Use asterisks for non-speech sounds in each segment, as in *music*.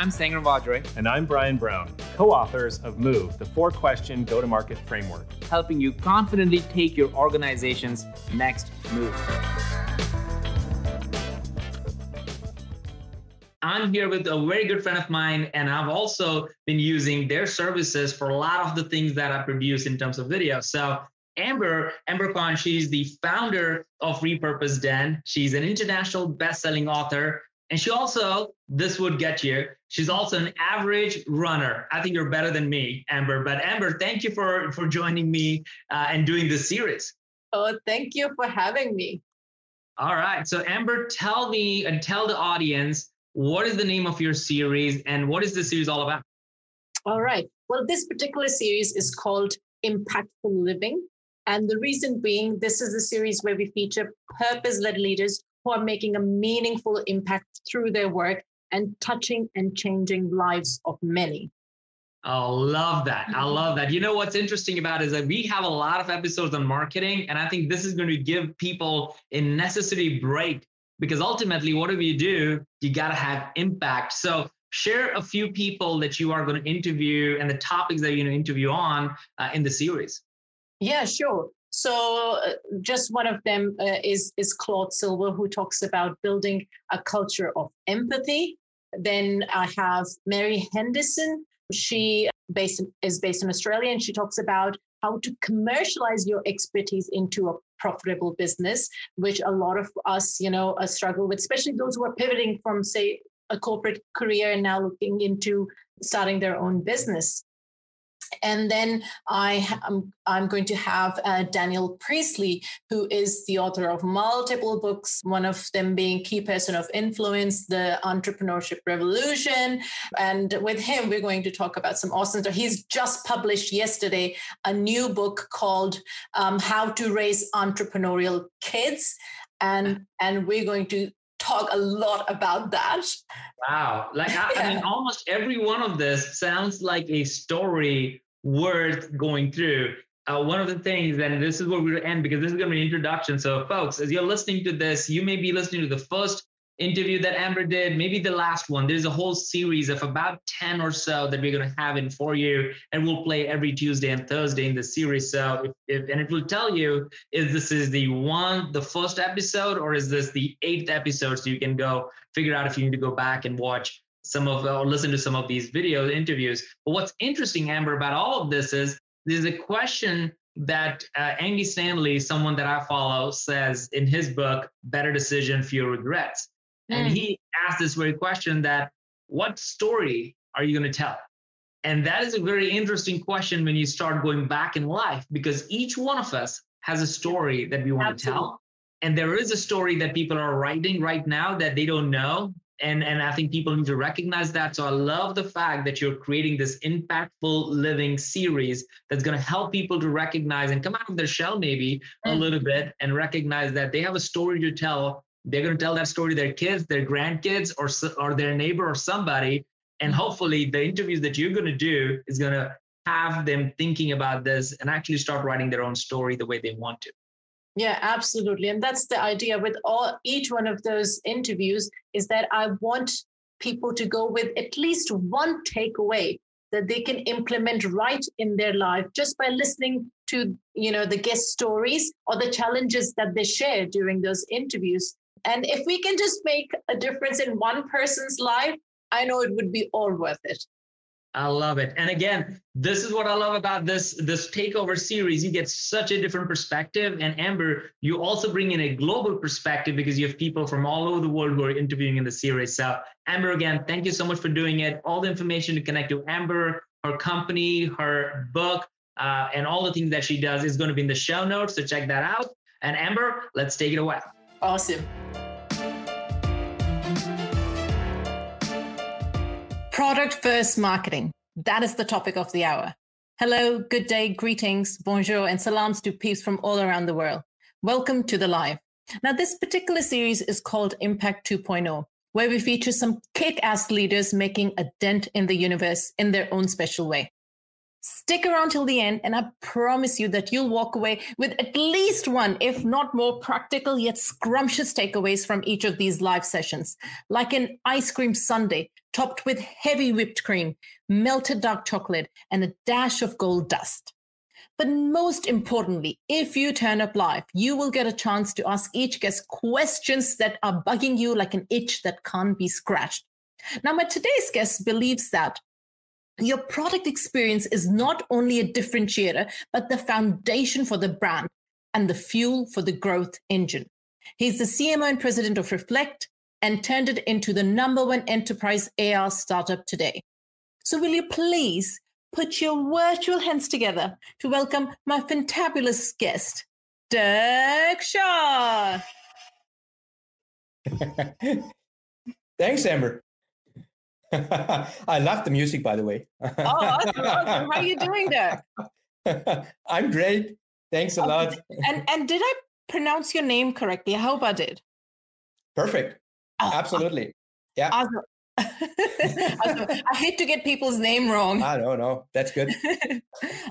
I'm Sangram Vajre. And I'm Bryan Brown, co authors of Move, the four question go to market framework, helping you confidently take your organization's next move. I'm here with a very good friend of mine, and I've also been using their services for a lot of the things that I produce in terms of video. So Amber, Amber Khan, she's the founder of Repurpose Den. She's an international best-selling author. And she also, this would get you, she's also an average runner. I think you're better than me, Amber. But Amber, thank you for, for joining me uh, and doing this series. Oh, thank you for having me. All right. So Amber, tell me and tell the audience what is the name of your series and what is the series all about? All right. Well, this particular series is called Impactful Living. And the reason being, this is a series where we feature purpose led leaders who are making a meaningful impact through their work and touching and changing lives of many. I love that. I Mm-hmm. love that. You know what's interesting about it is that we have a lot of episodes on marketing, and I think this is going to give people a necessary break because ultimately, whatever you do, you got to have impact. So, share a few people that you are going to interview and the topics that you're going to interview on uh, in the series. Yeah, sure. So, uh, just one of them uh, is is Claude Silver, who talks about building a culture of empathy. Then I have Mary Henderson. She based, is based in Australia, and she talks about how to commercialize your expertise into a profitable business, which a lot of us, you know, uh, struggle with, especially those who are pivoting from, say, a corporate career and now looking into starting their own business. And then I am I'm going to have uh, Daniel Priestley, who is the author of multiple books, one of them being Key Person of Influence, The Entrepreneurship Revolution. And with him, we're going to talk about some awesome stuff. He's just published yesterday a new book called um, How to Raise Entrepreneurial Kids. And, and we're going to talk a lot about that. Wow. Like, I, *laughs* yeah. I mean, almost every one of this sounds like a story worth going through. Uh, one of the things, and this is where we're going to end because this is going to be an introduction. So, folks, as you're listening to this, you may be listening to the first interview that Amber did, maybe the last one. There's a whole series of about 10 or so that we're going to have in for you, and we'll play every Tuesday and Thursday in the series. So, if, if, and it will tell you if this is the one, the first episode, or is this the eighth episode? So you can go figure out if you need to go back and watch some of or listen to some of these video interviews. But what's interesting, Amber, about all of this is there's a question that uh, Andy Stanley, someone that I follow, says in his book, Better Decision, Fewer Regrets. Mm. And he asked this very question that what story are you going to tell? And that is a very interesting question when you start going back in life because each one of us has a story that we want Absolutely. to tell. And there is a story that people are writing right now that they don't know and and i think people need to recognize that. So i love the fact that you're creating this impactful living series that's going to help people to recognize and come out of their shell maybe a mm. little bit and recognize that they have a story to tell. They're going to tell that story to their kids their grandkids or or their neighbor or somebody. And mm. hopefully the interviews that you're going to do is going to have them thinking about this and actually start writing their own story the way they want to yeah, absolutely. And that's the idea with all each one of those interviews is that I want people to go with at least one takeaway that they can implement right in their life just by listening to you know the guest stories or the challenges that they share during those interviews and if we can just make a difference in one person's life i know it would be all worth it I love it. And again, this is what I love about this this takeover series. You get such a different perspective. And Amber, you also bring in a global perspective because you have people from all over the world who are interviewing in the series. So Amber, again, thank you so much for doing it. All the information to connect to Amber, her company, her book, uh, and all the things that she does is going to be in the show notes. So check that out. And Amber, let's take it away. Awesome. Product first marketing. That is the topic of the hour. Hello, good day, greetings, bonjour, and salams to peeps from all around the world. Welcome to the live. Now, this particular series is called Impact 2.0, where we feature some kick ass leaders making a dent in the universe in their own special way. Stick around till the end, and I promise you that you'll walk away with at least one, if not more, practical yet scrumptious takeaways from each of these live sessions, like an ice cream sundae topped with heavy whipped cream, melted dark chocolate, and a dash of gold dust. But most importantly, if you turn up live, you will get a chance to ask each guest questions that are bugging you like an itch that can't be scratched. Now, my today's guest believes that your product experience is not only a differentiator, but the foundation for the brand and the fuel for the growth engine. He's the CMO and president of RE'FLEKT and turned it into the number one enterprise AR startup today. So, will you please put your virtual hands together to welcome my fantabulous guest, Dirk Schart? *laughs* Thanks, Amber. *laughs* I love the music, by the way. oh, awesome, awesome. How are you doing there? *laughs* I'm great. Thanks a oh, lot. And and did I pronounce your name correctly? I hope I did. Perfect. Oh, Absolutely. Yeah. *laughs* Awesome. I hate to get people's name wrong. I don't know. That's good.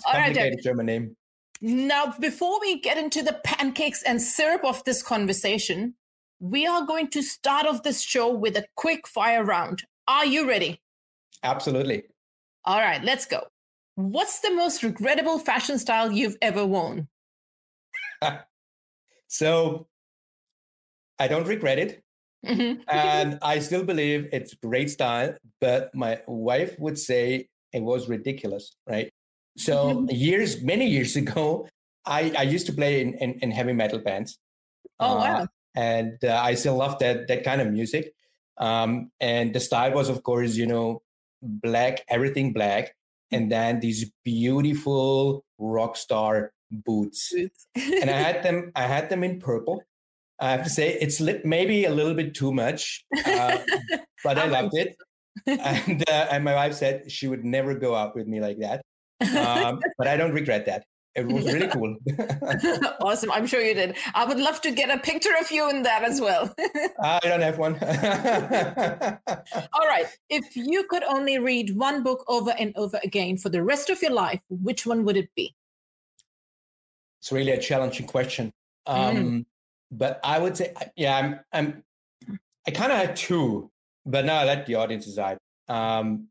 All right, German name. Now, before we get into the pancakes and syrup of this conversation, we are going to start off this show with a quick fire round. Are you ready? Absolutely. All right, let's go. What's the most regrettable fashion style you've ever worn? *laughs* so I don't regret it. Mm-hmm. and *laughs* I still believe it's great style, but my wife would say it was ridiculous, right? So *laughs* years, many years ago, I, I used to play in, in, in heavy metal bands. Oh uh, wow! And uh, I still love that that kind of music. Um, and the style was, of course, you know, black, everything black, and then these beautiful rock star boots. and I had them, *laughs* I had them in purple. I have to say, it's lit, maybe a little bit too much, uh, but I *laughs* loved it. *laughs* and, uh, and my wife said she would never go out with me like that. Um, but I don't regret that. It was really cool. *laughs* *laughs* awesome. I'm sure you did. I would love to get a picture of you in that as well. *laughs* I don't have one. All right. If you could only read one book over and over again for the rest of your life, which one would it be? It's really a challenging question. Um, mm. But I would say, yeah, I'm, I'm I kind of had two, but now I let the audience decide. Um,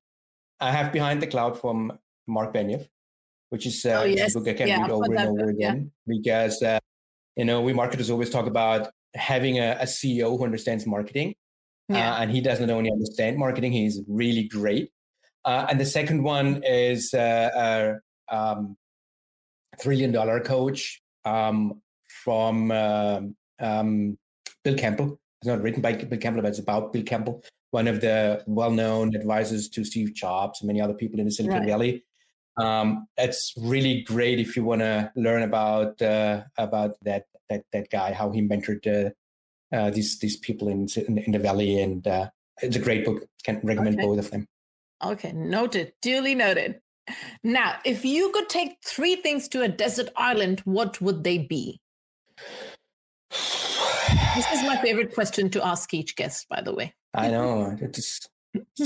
I have Behind the Cloud from Mark Benioff which is uh, oh, yes. a book I can yeah, read over and over book, again yeah. because uh, you know we marketers always talk about having a, a CEO who understands marketing, uh, yeah. uh, and he doesn't only understand marketing; he's really great. Uh, and the second one is uh, a um, trillion dollar coach um, from um, um, Bill Campbell. It's not written by Bill Campbell, but it's about Bill Campbell, one of the well-known advisors to Steve Jobs and many other people in the Silicon right. Valley um, it's really great if you want to learn about uh, about that that that guy, how he mentored uh, uh, these these people in in, the valley, and uh, it's a great book. Can recommend okay. both of them. Okay, noted. Duly noted. Now, if you could take three things to a desert island, what would they be? this is my favorite question to ask each guest, by the way. I know. It's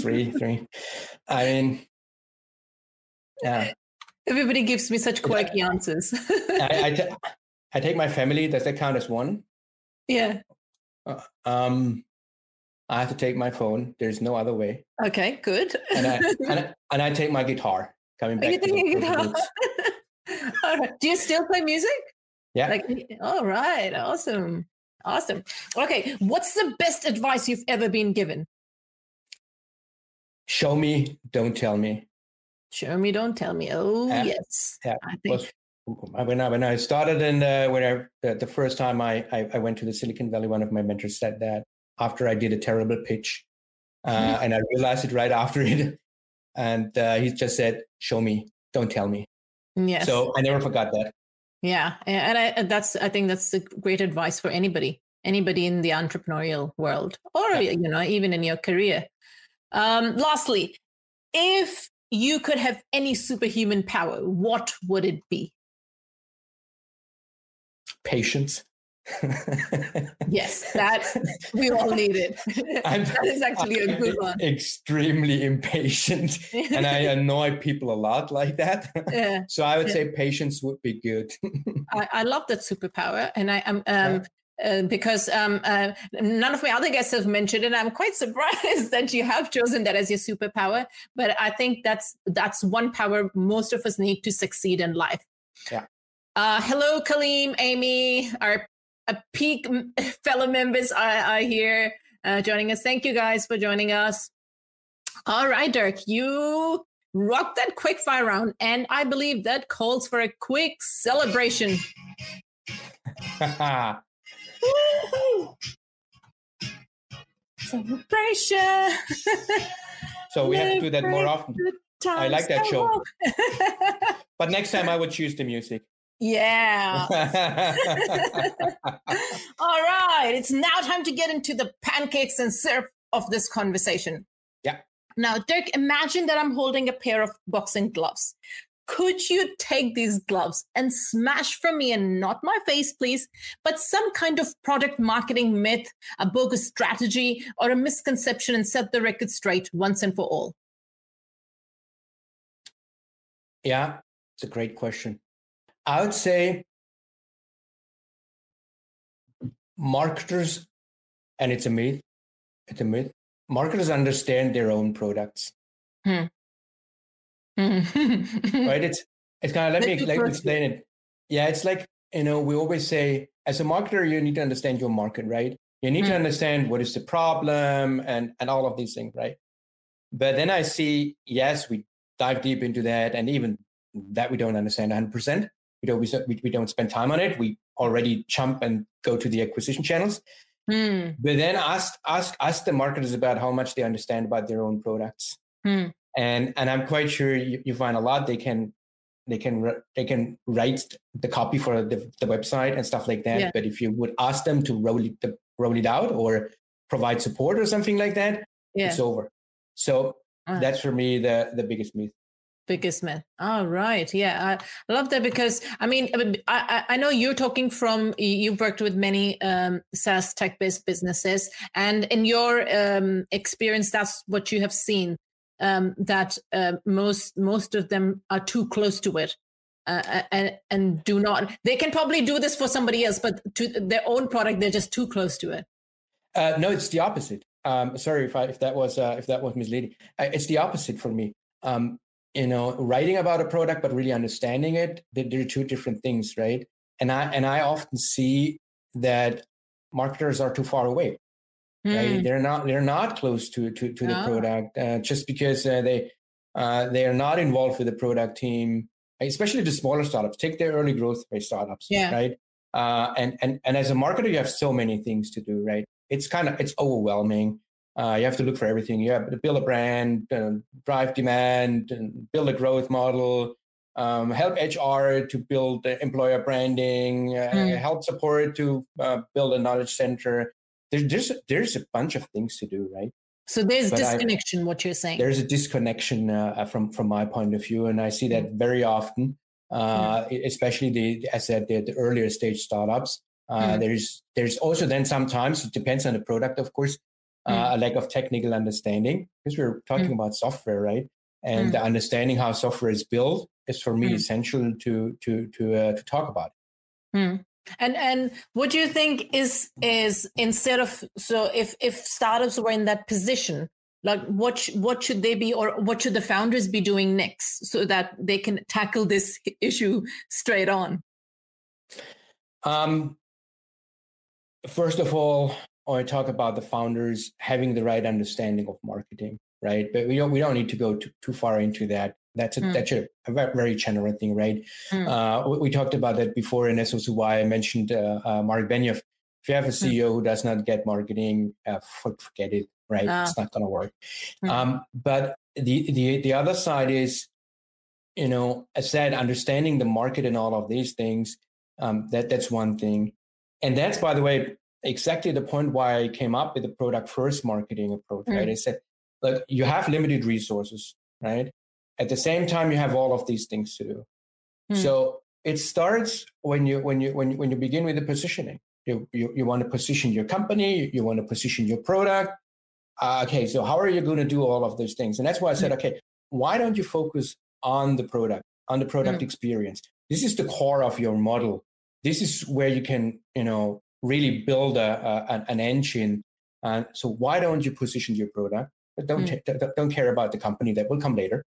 three, three. *laughs* I mean, yeah. Everybody gives me such quirky yeah. answers. I, I, *laughs* t- I take my family. Does that count as one? Yeah. Uh, um, I have to take my phone. There's no other way. Okay, good. and, I, *laughs* and, I, and I take my guitar. Coming back. Are you taking guitar? *laughs* right. Do you still play music? Yeah. Like, all right. Awesome. Awesome. Okay. What's the best advice you've ever been given? Show me, don't tell me. Show me, don't tell me. Oh yeah. yes, yeah. I think. when I when I started and uh, when I uh, the first time I, I, I went to the Silicon Valley, one of my mentors said that after I did a terrible pitch, uh, mm-hmm. and I realized it right *laughs* after it, and uh, he just said, "Show me, don't tell me." Yes. So I never forgot that. Yeah, and I that's I think that's a great advice for anybody, anybody in the entrepreneurial world, or yeah. you know even in your career. Um, lastly, if you could have any superhuman power, what would it be? Patience. *laughs* yes, that we all need it. *laughs* that is actually I'm a good one. *laughs* Extremely impatient, and I annoy people a lot like that. Yeah. so I would Yeah. say patience would be good. I, I love that superpower, and I am um, uh, because um, uh, none of my other guests have mentioned it. I'm quite *laughs* surprised that you have chosen that as your superpower. But I think that's that's one power most of us need to succeed in life. Yeah. Uh, hello, Kaleem, Amy, our peak *laughs* fellow members are, are here uh, joining us. Thank you guys for joining us. All right, Dirk, you rocked that quick fire round, and I believe that calls for a quick celebration. *laughs* Celebration. so we have to do that more often. I like that show. *laughs* But next time I would choose the music. yeah. *laughs* All right. It's now time to get into the pancakes and syrup of this conversation. Yeah. Now, Dirk, imagine that I'm holding a pair of boxing gloves. Could you take these gloves and smash for me and not my face, please, but some kind of product marketing myth, a bogus strategy, or a misconception and set the record straight once and for all? Yeah, it's a great question. I would say marketers, and it's a myth, it's a myth. Marketers understand their own products, Hmm. Right? It's it's kind of let me Let me let me first- explain it. Yeah, it's like you know we always say as a marketer you need to understand your market, right? You need to Hmm. understand what is the problem and and all of these things, right? But then I see yes, we dive deep into that, and even that we don't understand 100. percent We don't we, we don't spend time on it. We already jump and go to the acquisition channels. Hmm. But then ask ask ask the marketers about how much they understand about their own products, Hmm. And and I'm quite sure you, you find a lot they can they can they can write the copy for the, the website and stuff like that. Yeah. But if you would ask them to roll it to roll it out or provide support or something like that, Yeah. it's over. So Ah. that's for me the the biggest myth. biggest myth all right yeah i love that because i mean I I know you're talking from you've worked with many um, saas tech based businesses and in your um, experience that's what you have seen um, that uh, most most of them are too close to it uh, and and do not they can probably do this for somebody else but to their own product they're just too close to it Uh, no, it's the opposite. Um, sorry if I, if that was uh, if that was misleading. Uh, it's the opposite for me. Um, you know, writing about a product but really understanding it, they're two different things, right? And I and I often see that marketers are too far away. Right? Hmm. They're not they're not close to to, to the Ah. product uh, just because uh, they uh, they are not involved with the product team, especially the smaller startups. Take their early growth phase startups, Yeah. right? Uh, and and and as a marketer, you have so many things to do, right? It's kind of it's overwhelming. Uh, you have to look for everything. You have to build a brand, uh, drive demand, and build a growth model. Um, help HR to build uh, employer branding. Uh, Mm. Help support to uh, build a knowledge center. There's there's there's a bunch of things to do, right? so there's But I- disconnection what you're saying there's a disconnection uh, from from my point of view, and I see that very often, uh, e- especially the as I said the, the earlier stage startups. Uh, Mm. There's there's also then sometimes it depends on the product, of course, uh, a lack of technical understanding because we're talking about software, right? And Mm. understanding how software is built is for me Mm. essential to to to uh, to talk about. Hmm. And and what do you think is is instead of so if if startups were in that position, like what sh- what should they be or what should the founders be doing next so that they can tackle this *laughs* issue straight on? Um, first of all, I want to talk about the founders having the right understanding of marketing, right? But we don't we don't need to go too, too far into that. That's a Mm. that's a, very general thing, right? Mm. Uh, we, we talked about that before, and that's also why I mentioned uh, uh, Mark Benioff. If you have a CEO who does not get marketing, uh, forget it, right? Ah. It's not going to work. Mm. Um, but the the the other side is, you know, as said, understanding the market and all of these things. Um, that that's one thing, and that's by the way exactly the point why I came up with the product first marketing approach. Right? I said, look, you have limited resources, right? At the same time, you have all of these things to do. Hmm. So it starts when you when you when you, when you begin with the positioning, you, you, you want to position your company, you want to position your product. Uh, okay, so how are you going to do all of those things? And that's why I said, okay, why don't you focus on the product, on the product mm. experience? This is the core of your model. This is where you can, you know, really build a, a an engine. And so why don't you position your product? Don't mm. don't care about the company that will come later,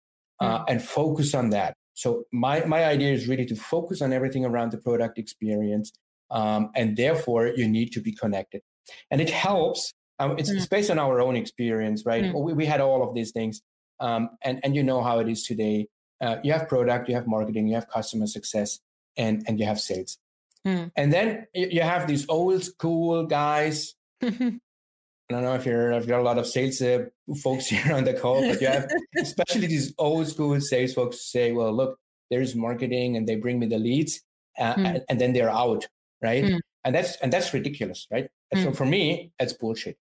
uh, mm. and focus on that. So my my idea is really to focus on everything around the product experience, um, and therefore you need to be connected. And it helps. Um, it's, mm. it's, based on our own experience, right? Mm. We, we had all of these things, um, and and you know how it is today. Uh, you have product, you have marketing, you have customer success, and and you have sales. Mm. And then you have these old school guys. *laughs* I don't know if you're if you're a lot of sales uh, folks *laughs* here on the call, but you have especially these old school sales folks say, "Well, look, there's marketing, and they bring me the leads, uh, mm. and, then they're out, right?" Mm. And that's and that's ridiculous, right? And so for me, that's bullshit.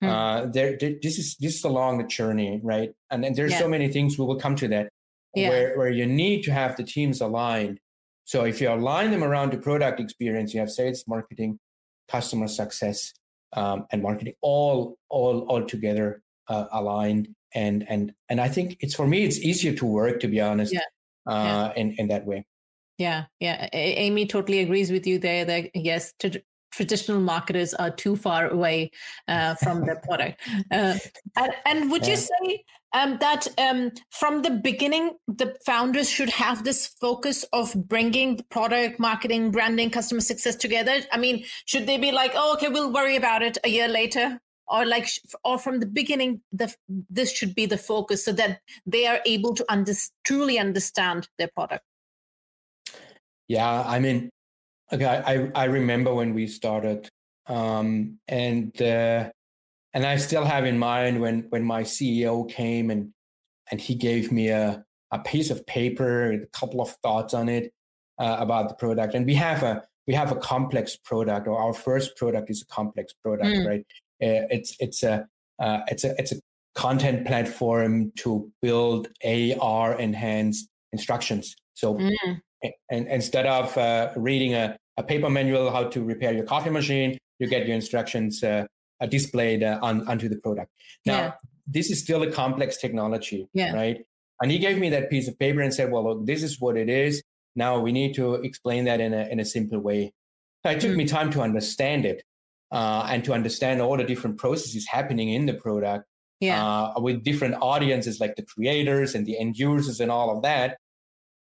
Hmm. Uh, there, this is this is along the journey, right? And and there's yeah. so many things we will come to that yeah. where where you need to have the teams aligned so if you align them around the product experience, you have sales, marketing, customer success, um, and marketing all all all together uh, aligned. And and and I think it's for me, it's easier to work to be honest. Yeah. Uh, yeah. in in that way. Yeah, yeah. A- Amy totally agrees with you there. That yes, to, traditional marketers are too far away uh, from their product. Uh, and, and, would you say um, that um, from the beginning, the founders should have this focus of bringing the product, marketing, branding, customer success together? I mean, should they be like, oh, okay, we'll worry about it a year later? Or like, or from the beginning, the, this should be the focus so that they are able to under, truly understand their product. Yeah, I mean, Okay, I I remember when we started, um, and uh, and I still have in mind when when my CEO came and and he gave me a a piece of paper, a couple of thoughts on it uh, about the product, and we have a we have a complex product, or our first product is a complex product, mm. right? Uh, it's it's a uh, it's a it's a content platform to build AR enhanced instructions. So mm. And instead of uh, reading a, a, paper manual how to repair your coffee machine, you get your instructions uh, displayed uh, on onto the product. Now, yeah. this is still a complex technology, yeah. right? And he gave me that piece of paper and said, "Well, look, this is what it is. Now we need to explain that in a in a simple way." So it took mm. me time to understand it uh, and to understand all the different processes happening in the product. Yeah. Uh, with different audiences like the creators and the end users and all of that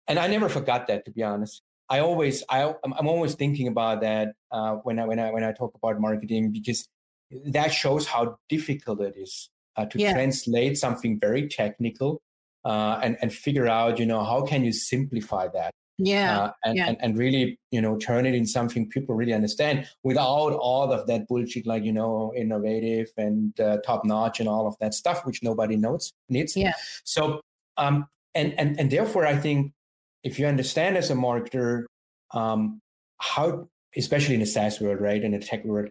and I never forgot that to be honest. I always I I'm always thinking about that uh, when I when I when I talk about marketing because that shows how difficult it is uh, to yeah. translate something very technical uh, and and figure out you know how can you simplify that yeah, uh, and, yeah. And, and really you know turn it in something people really understand without all of that bullshit like you know innovative and uh, top notch and all of that stuff which nobody knows needs yeah so um and and and therefore I think if you understand as a marketer um, how, especially in the SaaS world, right, in the tech world,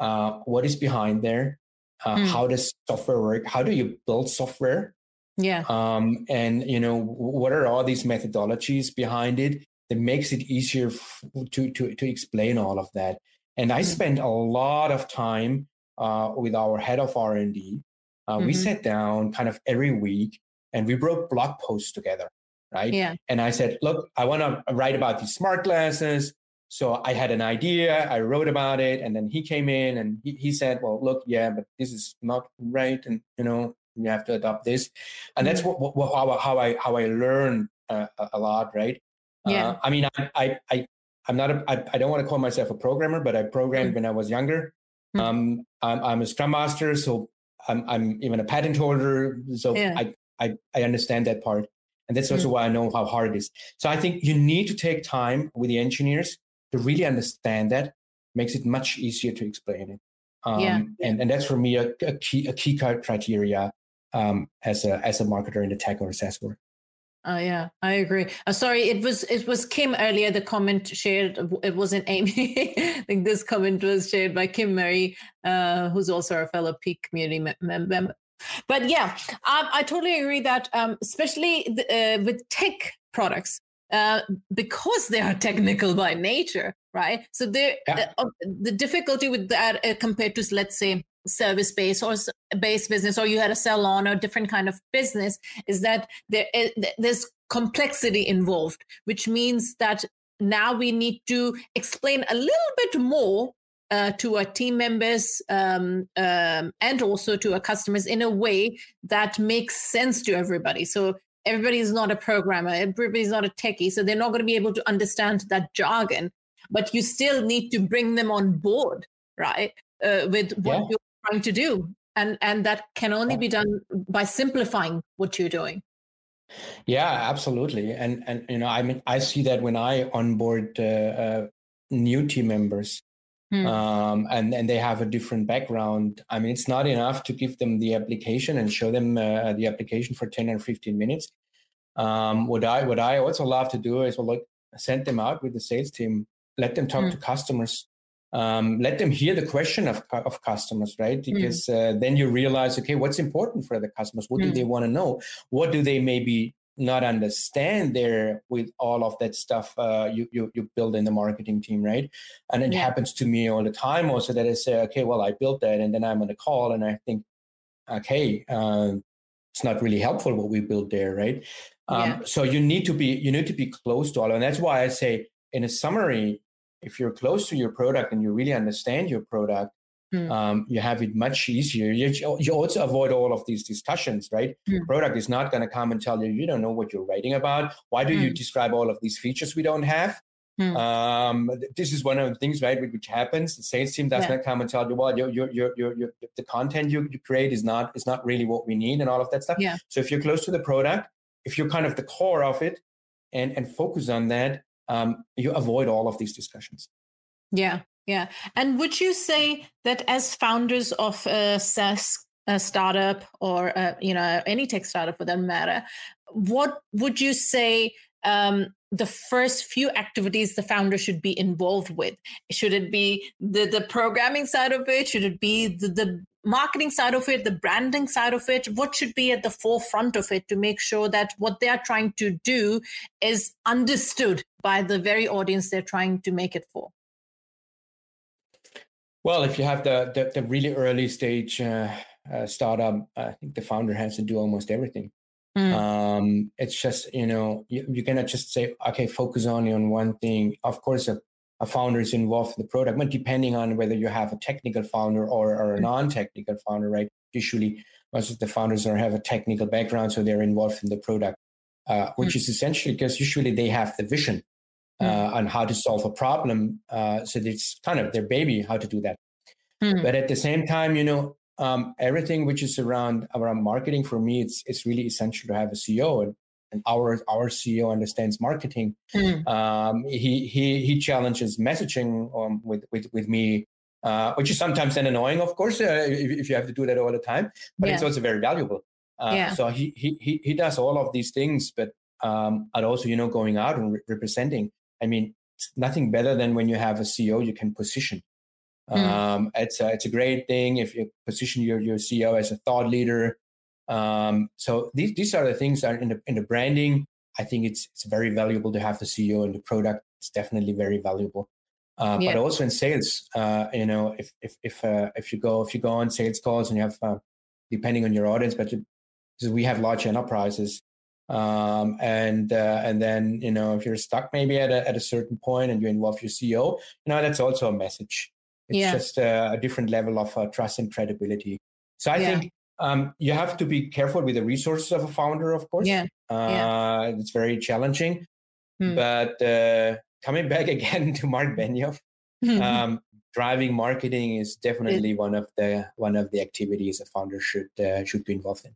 uh, what is behind there? Uh, mm. How does software work? How do you build software? Yeah. Um, and you know, what are all these methodologies behind it that makes it easier f- to to to explain all of that? And I mm. spent a lot of time uh, with our head of R and D. Uh, mm-hmm. We sat down kind of every week and we wrote blog posts together right? Yeah. And I said, look, I want to write about these smart glasses. So I had an idea, I wrote about it, and then he came in and he, he said, well, look, yeah, but this is not right, and you know, you have to adopt this, and that's mm-hmm. what, what how, how I how I learn uh, a lot, right? Yeah. Uh, I mean, I I, I I'm not a, I, I don't want to call myself a programmer, but I programmed mm. when I was younger. Mm. Um, I'm, I'm a scrum master, so I'm, I'm even a patent holder. So yeah. I, I, I understand that part. And that's also mm. why I know how hard it is. So I think you need to take time with the engineers to really understand that. Makes it much easier to explain it. Um, yeah. and, and that's for me a, a key a key criteria um, as a as a marketer in the tech or SaaS world. Oh yeah, I agree. Uh, sorry, it was it was Kim earlier. The comment shared. It wasn't Amy. *laughs* I think this comment was shared by Kim Murray, uh, who's also a fellow Peak community member. But yeah, um, I totally agree that um, especially the, uh, with tech products, uh, because they are *laughs* technical by nature, right? So yeah. the, uh, the difficulty with that uh, compared to let's say service based or based business, or you had a salon or different kind of business, is that there uh, there's complexity involved, which means that now we need to explain a little bit more uh, to our team members um, um, and also to our customers in a way that makes sense to everybody. So everybody is not a programmer, everybody's not a techie, so they're not going to be able to understand that jargon. But you still need to bring them on board, right, uh, with what yeah. you're trying to do, and and that can only be done by simplifying what you're doing. Yeah, absolutely, and and you know, I mean, I see that when I onboard uh, uh, new team members, Hmm. Um, and and they have a different background. I mean, it's not enough to give them the application and show them uh, the application for ten or fifteen minutes. Um, what I what I also love to do is well, look, send them out with the sales team, let them talk hmm. to customers, um, let them hear the question of of customers, right? Hmm. Because uh, then you realize, okay, what's important for the customers? What do they want to know? What do they maybe not understand there with all of that stuff uh, you, you you build in the marketing team, right? And it yeah. happens to me all the time also that I say, okay, well, I built that, and then I'm on a call and I think, okay, uh, it's not really helpful what we built there, right? Um, yeah. So you need to be you need to be close to all, and that's why I say in a summary, if you're close to your product and you really understand your product, Mm. Um, you have it much easier. You, you also avoid all of these discussions, right? Mm. Product is not going to come and tell you, you don't know what you're writing about. Why do mm. you describe all of these features we don't have? Hmm. Um, this is one of the things, right, which happens. The sales team does yeah. not come and tell you, well, your, your, your, your, the content you, you create is not is not really what we need, and all of that stuff. Yeah. So if you're close to the product, if you're kind of the core of it, and and focus on that, um, you avoid all of these discussions. Yeah, yeah. And would you say that as founders of a SaaS a startup or uh, you know any tech startup for that matter, what would you say um, the first few activities the founder should be involved with? Should it be the the programming side of it? Should it be the, the marketing side of it, the branding side of it? What should be at the forefront of it to make sure that what they are trying to do is understood by the very audience they're trying to make it for? Well, if you have the the, the really early stage uh, uh, startup, I think the founder has to do almost everything. Mm. Um, it's just you know you, you cannot just say okay, focus only on one thing. Of course, a, a founder is involved in the product, but depending on whether you have a technical founder or, or a mm. non-technical founder, right? Usually, most of the founders are have a technical background, so they're involved in the product, uh, which mm. is essentially because usually they have the vision mm. uh, on how to solve a problem. Uh, so it's kind of their baby how to do that. Mm. But at the same time, you know, um, everything which is around around marketing for me, it's it's really essential to have a CEO, and, and our our CEO understands marketing. Mm. Um, he he he challenges messaging um, with with with me. Uh, which is sometimes then annoying, of course, uh, if, if, you have to do that all the time. But yeah. it's also very valuable. Uh, yeah. So he, he he does all of these things, but um, and also you know going out and re- representing. I mean, it's nothing better than when you have a CEO you can position. Mm. Um, it's a, it's a great thing if you position your your CEO as a thought leader. Um, so these these are the things that are in the in the branding. I think it's it's very valuable to have the CEO and the product. It's definitely very valuable. Uh, yeah. But also in sales, uh, you know, if if if uh, if you go if you go on sales calls and you have uh, depending on your audience, but because we have large enterprises, um, and uh, and then you know if you're stuck maybe at a at a certain point and you involve your CEO, you know that's also a message. It's yeah. just a, a, different level of uh, trust and credibility. So I yeah. think um, you have to be careful with the resources of a founder, of course. Yeah. Uh, yeah. It's very challenging. Hmm. But uh, coming *laughs* back again to Mark Benioff, *laughs* um, driving marketing is definitely one of the one of the activities a founder should uh, should be involved in.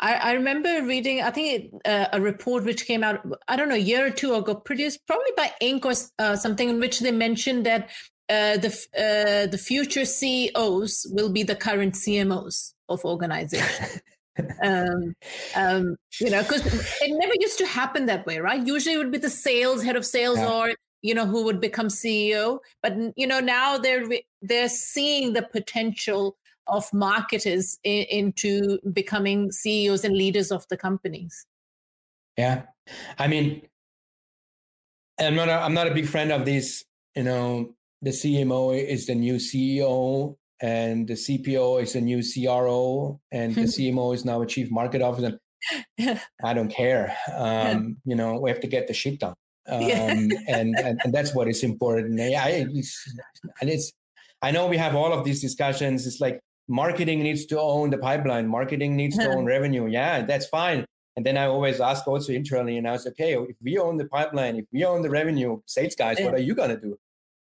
I, I remember reading, I think it, uh, a report which came out, I don't know, a year or two ago, produced probably by Inc. or uh, something, in which they mentioned that uh, the uh, the future CEOs will be the current CMOs of organizations. *laughs* um, um, you know, because it never used to happen that way, right? Usually, it would be the sales head of sales yeah. or you know who would become CEO. But you know now they're they're seeing the potential of marketers in, into becoming CEOs and leaders of the companies. Yeah, I mean, I'm not. A, I'm not a big friend of this. You know, the CMO is the new CEO, and the CPO is the new CRO, and the *laughs* CMO is now a chief market officer. I don't care. Um, *laughs* you know, we have to get the shit done. *laughs* Um, and, and, and that's what is important. I, it's, and it's, I know we have all of these discussions. It's like marketing needs to own the pipeline. Marketing needs to own *laughs* revenue. Yeah, that's fine. And then I always ask also internally, and I was okay, if we own the pipeline, if we own the revenue, sales guys, yeah. what are you gonna do?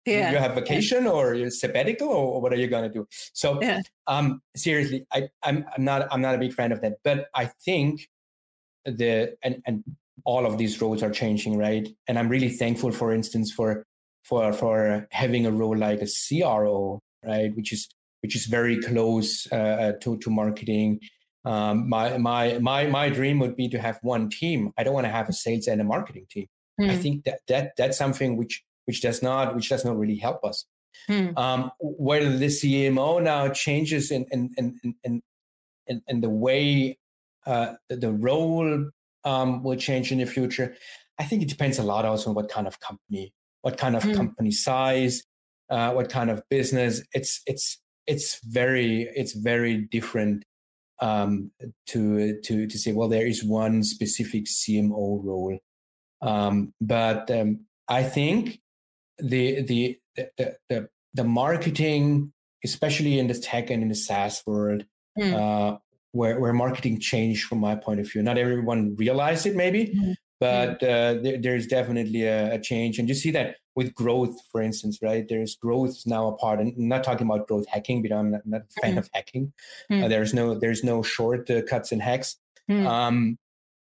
Yeah. You have vacation or sabbatical, or what are you gonna do? So, yeah. um, seriously, I, I'm I'm not I'm not a big fan of that. But I think the and and all of these roles are changing, right? And I'm really thankful, for instance, for for for having a role like a CRO, right, which is which is very close uh, uh, to to marketing. Um, my my my my dream would be to have one team. I don't want to have a sales and a marketing team. Mm. I hmm. think that that that's something which which does not which does not really help us. Mm. Um, whether the CMO now changes in in in in, in, in the way uh, the role um, will change in the future. I think it depends a lot also on what kind of company, what kind of mm. company size, uh, what kind of business. It's it's it's very it's very different um, to to to say well there is one specific CMO role, um, but um, I think the the the the, the marketing, especially in the tech and in the SaaS world, mm. uh, where, where marketing changed from my point of view. Not everyone realized it, maybe, mm-hmm. but uh, there, there's definitely a, a, change. And you see that with growth, for instance, right? There's growth now a part, and I'm not talking about growth hacking, but I'm not, not a fan mm-hmm. of hacking. Mm-hmm. Uh, there's no there's no short uh, cuts and hacks. Mm. Um,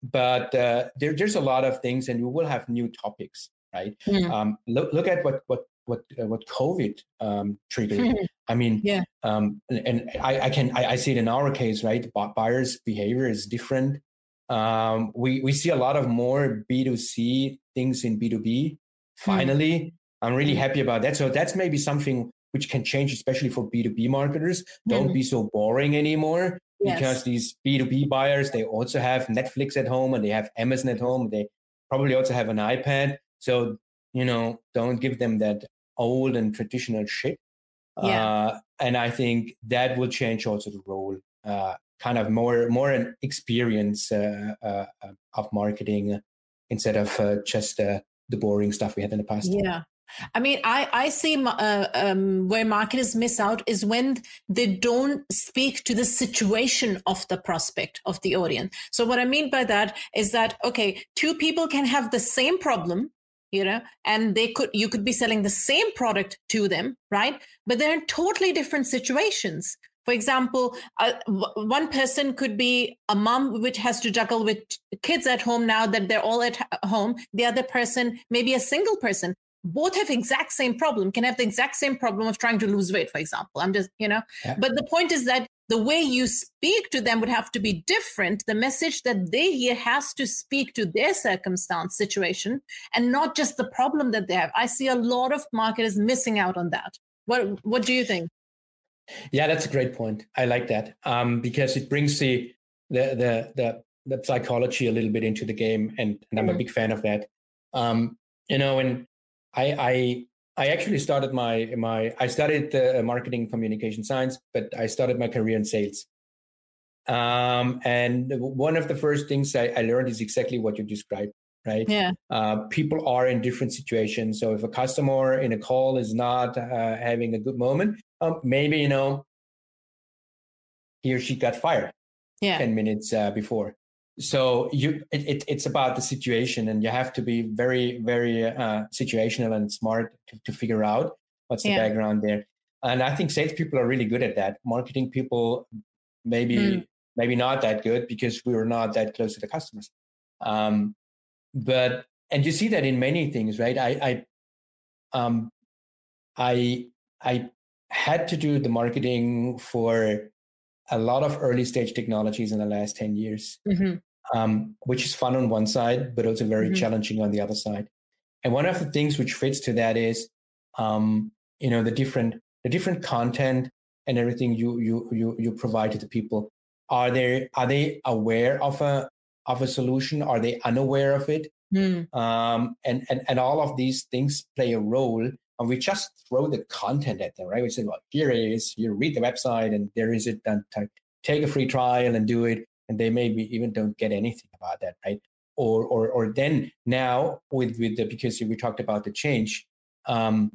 but uh, there, there's a lot of things, and we will have new topics, right? Mm. Um, look, look at what what what uh, what COVID um, triggered. I mean, yeah. Um, and, I, I can I, I, see it in our case, right? Buyers' behavior is different. Um, we we see a lot of more B two C things in B two B. Finally, mm. I'm really mm. happy about that. So that's maybe something which can change, especially for B two B marketers. Don't be so boring anymore. Yes. Because these B2B buyers, they also have Netflix at home and they have Amazon at home. They probably also have an iPad. So, you know, don't give them that old and traditional shit. Yeah. Uh, and I think that will change also the role, uh, kind of more more an experience uh, uh of marketing instead of uh, just uh, the boring stuff we had in the past. Yeah. I mean, I, I see um, where marketers miss out is when they don't speak to the situation of the prospect, of the audience. So, what I mean by that is that, okay, two people can have the same problem, you know and they could you could be selling the same product to them right but they're in totally different situations for example uh, w- one person could be a mom which has to juggle with kids at home now that they're all at home the other person maybe a single person both have exact same problem can have the exact same problem of trying to lose weight for example i'm just you know yeah. but the point is that the way you speak to them would have to be different. The message that they hear has to speak to their circumstance situation and not just the problem that they have. I see a lot of marketers missing out on that. What what do you think? Yeah, that's a great point. I like that um, because it brings the the the the, the psychology a little bit into the game, and, and I'm mm-hmm. a big fan of that. Um, you know, and I I I actually started my my I studied uh, marketing communication science, but I started my career in sales. Um, and one of the first things I, I, learned is exactly what you described, right? Yeah. Uh, people are in different situations. So if a customer in a call is not uh, having a good moment, um, maybe you know he or she got fired yeah. ten minutes uh, before so you it, it, it's about the situation and you have to be very very uh, situational and smart to, to figure out what's the yeah. background there and i think salespeople are really good at that marketing people maybe mm. maybe not that good because we were not that close to the customers um, but and you see that in many things right i i um i i had to do the marketing for a lot of early stage technologies in the last 10 years mm-hmm um, which is fun on one side, but also very mm-hmm. challenging on the other side. And one of the things which fits to that is, um, you know, the different the different content and everything you you you you provide to the people. Are they are they aware of a of a solution? Are they unaware of it? Mm. Um, and, and, and all of these things play a role. And we just throw the content at them, right? We say, well, here it is. You read the website and there is it. And take a free trial and do it. And they maybe even don't get anything about that, right? Or, or, or then now with, with the, because we talked about the change, um,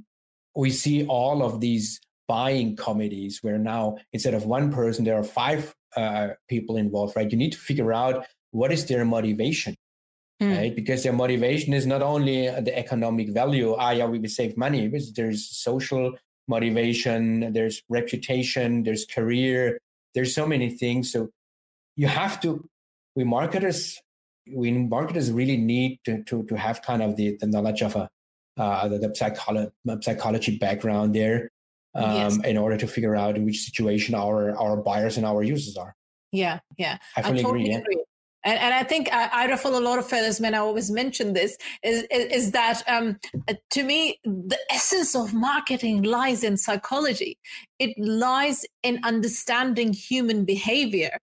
we see all of these buying committees where now instead of one person, there are five uh, people involved, right? You need to figure out what is their motivation mm. right? Because their motivation is not only the economic value, ah, yeah, we will save money, but there's social motivation, there's reputation, there's career, there's so many things. So you have to, we marketers, we marketers really need to, to, to have kind of the, the knowledge of a, uh, the, the psychology, psychology background there um, yes. in order to figure out in which situation our, our buyers and our users are. Yeah, yeah. I fully I totally agree. Yeah. agree. And, and I think I, I ruffle a lot of feathers when I always mention this is, is, is that um, to me, the essence of marketing lies in psychology. It lies in understanding human behavior.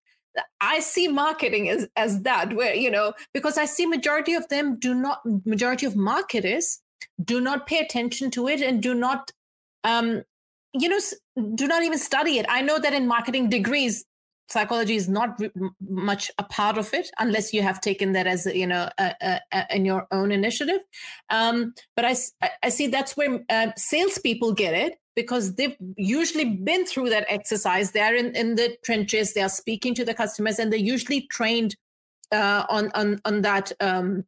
I see marketing as, as that, where, you know, because I see majority of them do not, majority of marketers do not pay attention to it and do not, um, you know, do not even study it. I know that in marketing degrees, psychology is not much a part of it unless you have taken that as you know a, a, a, in your own initiative. Um, but I, I see that's where uh, salespeople get it because they've usually been through that exercise. They're in, in the trenches. They are speaking to the customers and they're usually trained uh, on, on on that um,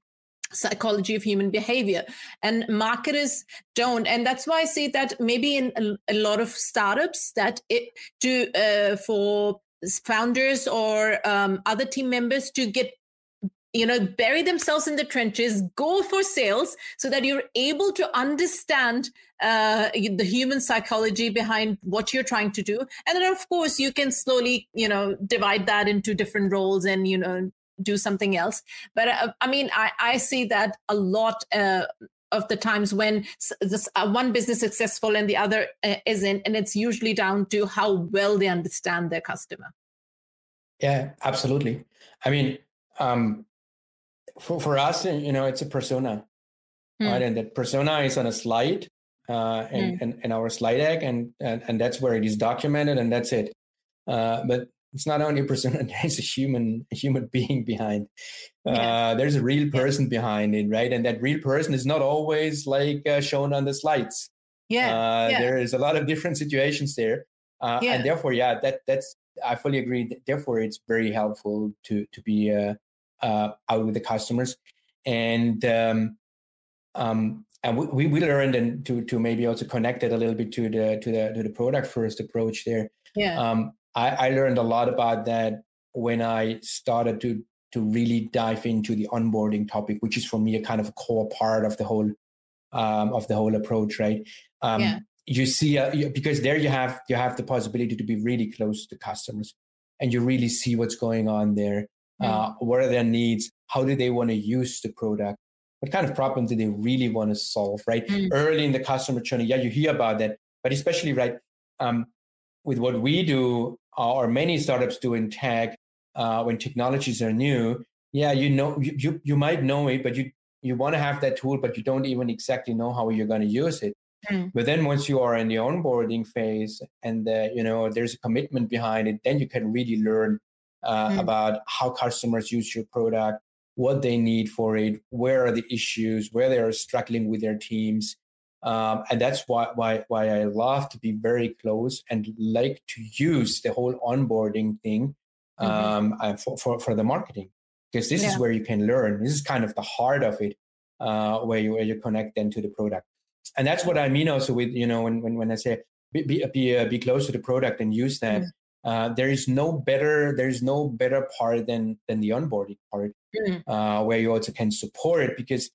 psychology of human behavior. And marketers don't. And that's why i say that maybe in a, a lot of startups that it do uh, for founders or um, other team members to get you know bury themselves in the trenches go for sales so that you're able to understand uh, the human psychology behind what you're trying to do. And then of course you can slowly you know divide that into different roles and you know do something else. But uh, i mean I, I see that a lot uh, of the times when this uh, one business is successful and the other uh, isn't and it's usually down to how well they understand their customer yeah absolutely i mean um, for, for us you know it's a persona mm. right and that persona is on a slide uh, and, mm. and, and our slide deck and, and and that's where it is documented and that's it uh, but it's not only a persona *laughs* there's a human a human being behind yeah. uh, there's a real person behind it right and that real person is not always like uh, shown on the slides yeah. Uh, yeah. there is a lot of different situations there uh, yeah. and therefore yeah that that's i fully agree therefore it's very helpful to to be uh, out with the customers and um, um, and we, we learned and to to maybe also connect it a little bit to the to the to the product first approach there yeah um, I, I learned a lot about that when I started to to really dive into the onboarding topic, which is for me a kind of a core part of the whole um, of the whole approach, right? Um, yeah. You see, uh, you, because there you have you have the possibility to be really close to customers, and you really see what's going on there. Mm. Uh, what are their needs? How do they want to use the product? What kind of problem do they really want to solve? Right, mm. early in the customer journey, yeah, you hear about that, but especially right um, with what we do or many startups do in tech uh, when technologies are new yeah you know you, you, you might know it but you you want to have that tool but you don't even exactly know how you're going to use it mm. but then once you are in the onboarding phase and uh, you know there's a commitment behind it then you can really learn uh, mm. about how customers use your product what they need for it where are the issues where they are struggling with their teams um, and that's why, why, why I love to be very close and like to use the whole onboarding thing mm-hmm. um, mm-hmm. for, for, for, the marketing, because this yeah. is where you can learn. This is kind of the heart of it, uh, where, you, where you connect then to the product. And that's what I mean also with, you know, when, when, when I say be, be, be, uh, be close to the product and use that, mm-hmm. Uh, there is no better there is no better part than than the onboarding part mm. uh, where you also can support it because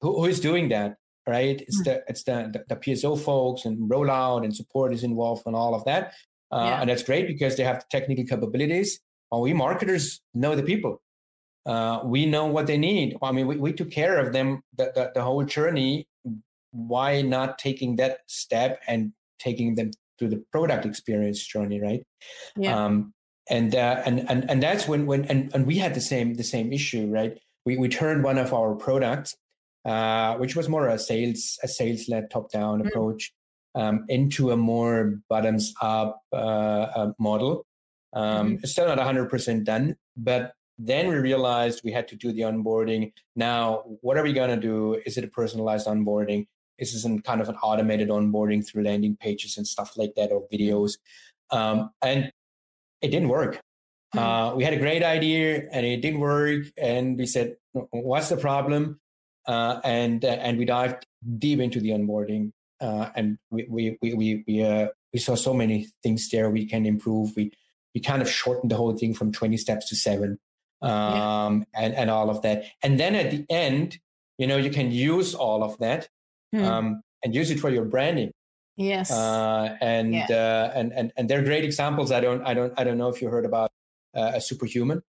who, who is doing that right? It's mm. the it's the, the, the PSO folks and rollout and support is involved and all of that, uh, yeah. and that's great because they have the technical capabilities. Well, we marketers know the people. Uh, we know what they need. I mean, we, we took care of them the, the, the whole journey. Why not taking that step and taking them through the product experience journey, right? Yeah. Um, and uh, and and and that's when when and, and we had the same the same issue, right? we, we turned one of our products, uh, which was more a sales a sales led top down mm-hmm. approach, um, into a more bottoms up uh, uh, model. Um, mm-hmm. It's still not 100% done, but then we realized we had to do the onboarding. Now, what are we going to do? Is it a personalized onboarding? Is this some kind of an automated onboarding through landing pages and stuff like that or videos? Um, and it didn't work. Mm-hmm. Uh, we had a great idea and it didn't work. And we said, what's the problem? Uh, and uh, and we dived deep into the onboarding. Uh, and we we we we we, uh, we saw so many things there we can improve. We we kind of shortened the whole thing from 20 steps to seven um, yeah. and, and all of that. And then at the end, you know, you can use all of that hmm. um, and use it for your branding. Yes. Uh, and, yeah. uh, and and and they're great examples. I don't I don't I don't know if you heard about uh, a superhuman,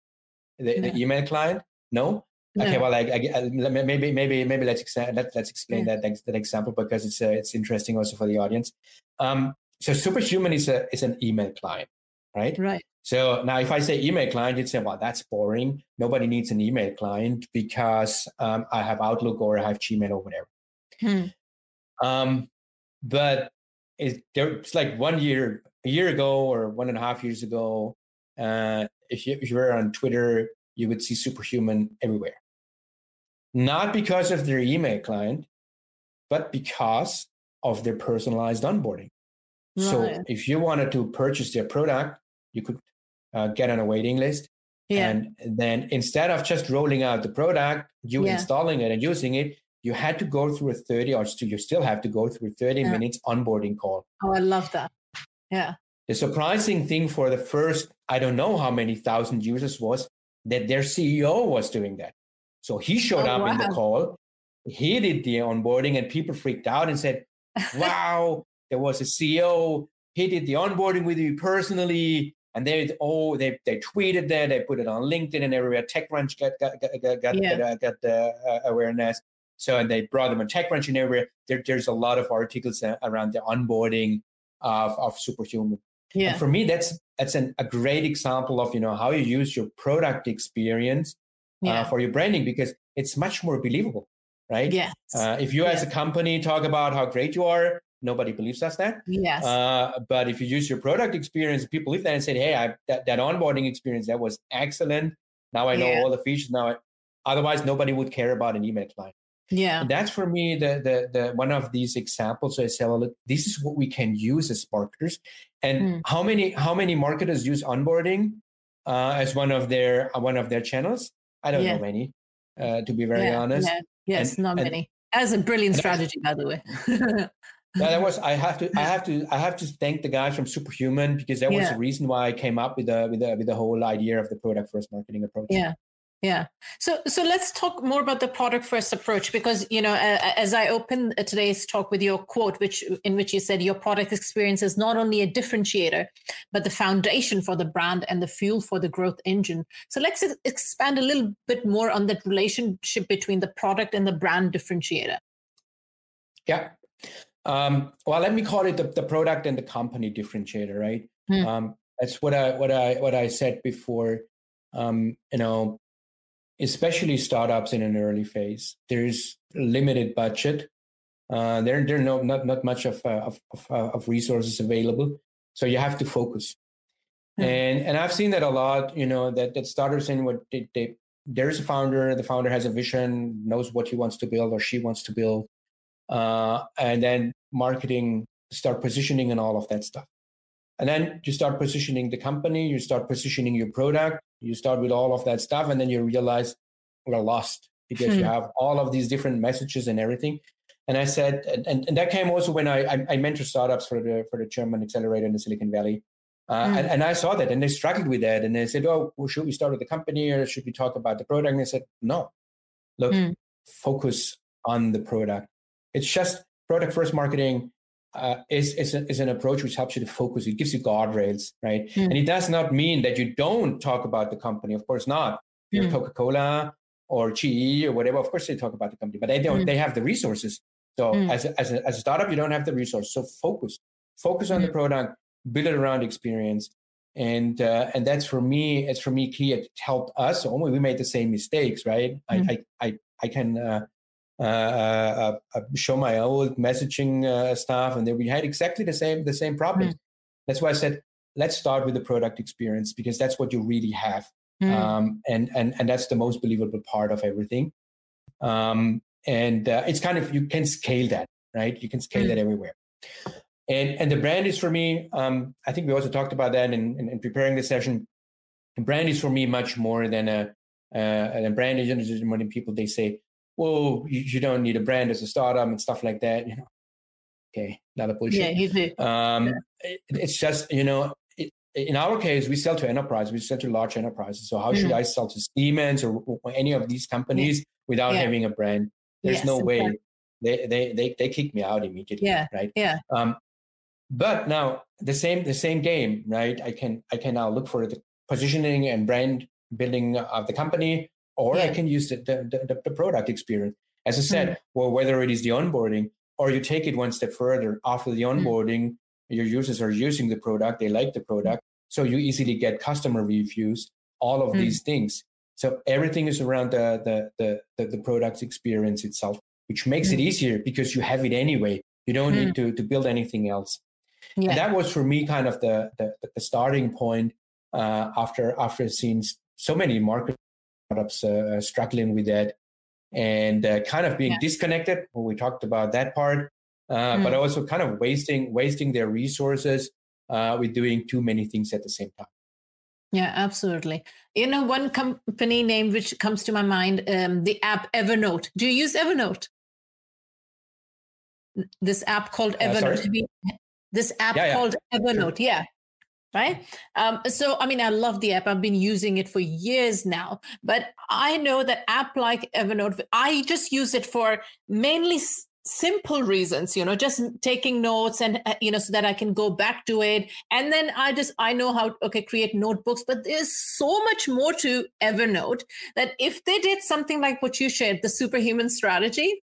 the, no. the, email client. No. No. Okay. Well, I, I, maybe maybe maybe let's exa- let, let's explain yeah. that that example because it's uh, it's interesting also for the audience. Um, so superhuman is a is an email client, right? Right. So now, if I say email client, you'd say, well, that's boring. Nobody needs an email client because um, I have Outlook or I have Gmail or whatever. Hmm. Um, but it, it's like one year, a year ago or one and a half years ago, uh, if, you, if you were on Twitter, you would see Superhuman everywhere. Not because of their email client, but because of their personalized onboarding. Right. So if you wanted to purchase their product, you could uh, get on a waiting list. Yeah. And then instead of just rolling out the product, you yeah. installing it and using it, you had to go through a 30 or you still have to go through a 30 yeah. minutes onboarding call. Oh, I love that. Yeah. The surprising thing for the first, I don't know how many thousand users was that their CEO was doing that. So he showed oh, up wow. in the call, he did the onboarding, and people freaked out and said, *laughs* Wow, there was a CEO. He did the onboarding with you personally and they oh they they tweeted that they put it on LinkedIn and everywhere. TechCrunch got got got got, yeah. got, got the uh, awareness. So and they brought them on TechCrunch and everywhere. There, there's a lot of articles around the onboarding of of Superhuman. Yeah. And for me, that's that's an, a great example of you know how you use your product experience yeah. uh, for your branding because it's much more believable, right? Yes. Uh, if you as a company talk about how great you are, nobody believes us that. Yes. Uh, but if you use your product experience, people believe that and say, hey, I, that, that onboarding experience, that was excellent. Now I know yeah. all the features. Now, I, otherwise, nobody would care about an email client. Yeah. And that's for me the, the the one of these examples. So I say, well, look, this is what we can use as marketers. And mm. how many how many marketers use onboarding uh, as one of their uh, one of their channels? I don't yeah. know many, uh, to be very yeah. honest. Yeah. Yes, and, not and, many. As a brilliant strategy, by the way. Yeah, that was I *laughs* have to I have to I have to thank the guys from Superhuman because that was yeah. the reason why I came up with the with the with the whole idea of the product first marketing approach. Yeah. Yeah. So so let's talk more about the product first approach because you know as I open today's talk with your quote which in which you said your product experience is not only a differentiator but the foundation for the brand and the fuel for the growth engine. So let's expand a little bit more on that relationship between the product and the brand differentiator. Yeah. Um, well, let me call it the, the product and the company differentiator, right? Hmm. Um, that's what I what I what I said before. Um, you know, especially startups in an early phase, there's limited budget. Uh, there there no not not much of uh, of, of, uh, of, resources available, so you have to focus. Hmm. And and I've seen that a lot. You know that that startups in what they, they there's a founder. The founder has a vision, knows what he wants to build or she wants to build uh, and then marketing, start positioning and all of that stuff. And then you start positioning the company, you start positioning your product, you start with all of that stuff, and then you realize we're lost because hmm. you have all of these different messages and everything. And I said, and, and that came also when I, I, I mentor startups for the for the German accelerator in the Silicon Valley. Uh, mm. and, and, I saw that and they struggled with that. And they said, Oh, well, should we start with the company or should we talk about the product? And I said, No, look, mm. focus on the product. It's just product first marketing uh, is, is, a, is, an approach which helps you to focus. It gives you guardrails, right? Mm. And it does not mean that you don't talk about the company. Of course not. You're mm. Coca Cola or GE or whatever. Of course they talk about the company, but they don't. Mm. They have the resources. So hmm. as a, as, a, as a startup, you don't have the resource. So focus. Focus on the hmm. product. Build it around experience. and uh, and that's for me it's for me key it helped us only we made the same mistakes right. I, I i i can uh, uh, uh, uh, show my old messaging uh, stuff and then we had exactly the same the same problems mm-hmm. that's why i said let's start with the product experience because that's what you really have mm-hmm. um, and and and that's the most believable part of everything um, and it's kind of you can scale that right you can scale that mm. everywhere and and the brand is for me. Um, I think we also talked about that in, in, in preparing the session. And brand is for me much more than a uh, a brand is when people they say, "Well, you, you, don't need a brand as a startup and stuff like that." You know, okay, not a bullshit. Yeah. Um, it, it's just you know, it, in our case, we sell to enterprise. We sell to large enterprises. So how mm-hmm. should I sell to Siemens or, or any of these companies yeah. without yeah. having a brand? There's yes, no way. Exactly. They, they they they kick me out immediately. Yeah. Right. Yeah. Um, but now the same the same game, right? I can I can now look for the positioning and brand building of the company, or yeah. I can use the, the, the, the, product experience. As I said, mm. well, whether it is the onboarding or you take it one step further after the mm. onboarding, mm. your users are using the product, they like the product, so you easily get customer reviews, all of mm. these things. So everything is around the the the, the, the product experience itself, which makes it easier because you have it anyway. You don't need to to build anything else. Yeah. And that was for me kind of the the, the starting point uh, after after seeing so many market startups uh, struggling with that and uh, kind of being yeah. disconnected when we talked about that part, mm. but also kind of wasting wasting their resources uh, with doing too many things at the same time. Yeah, absolutely. You know, one company name which comes to my mind, um, the app Evernote. Do you use Evernote? This app called uh, Evernote. Uh, this app yeah, called yeah. Evernote. Yeah. Right. Um, so, I mean, I love the app. I've been using it for years now, but I know that app like Evernote, I just use it for mainly s- simple reasons, you know, just taking notes and, uh, you know, so that I can go back to it. And then I just, I know how, okay, create notebooks, but there's so much more to Evernote that if they did something like what you shared, the superhuman strategy,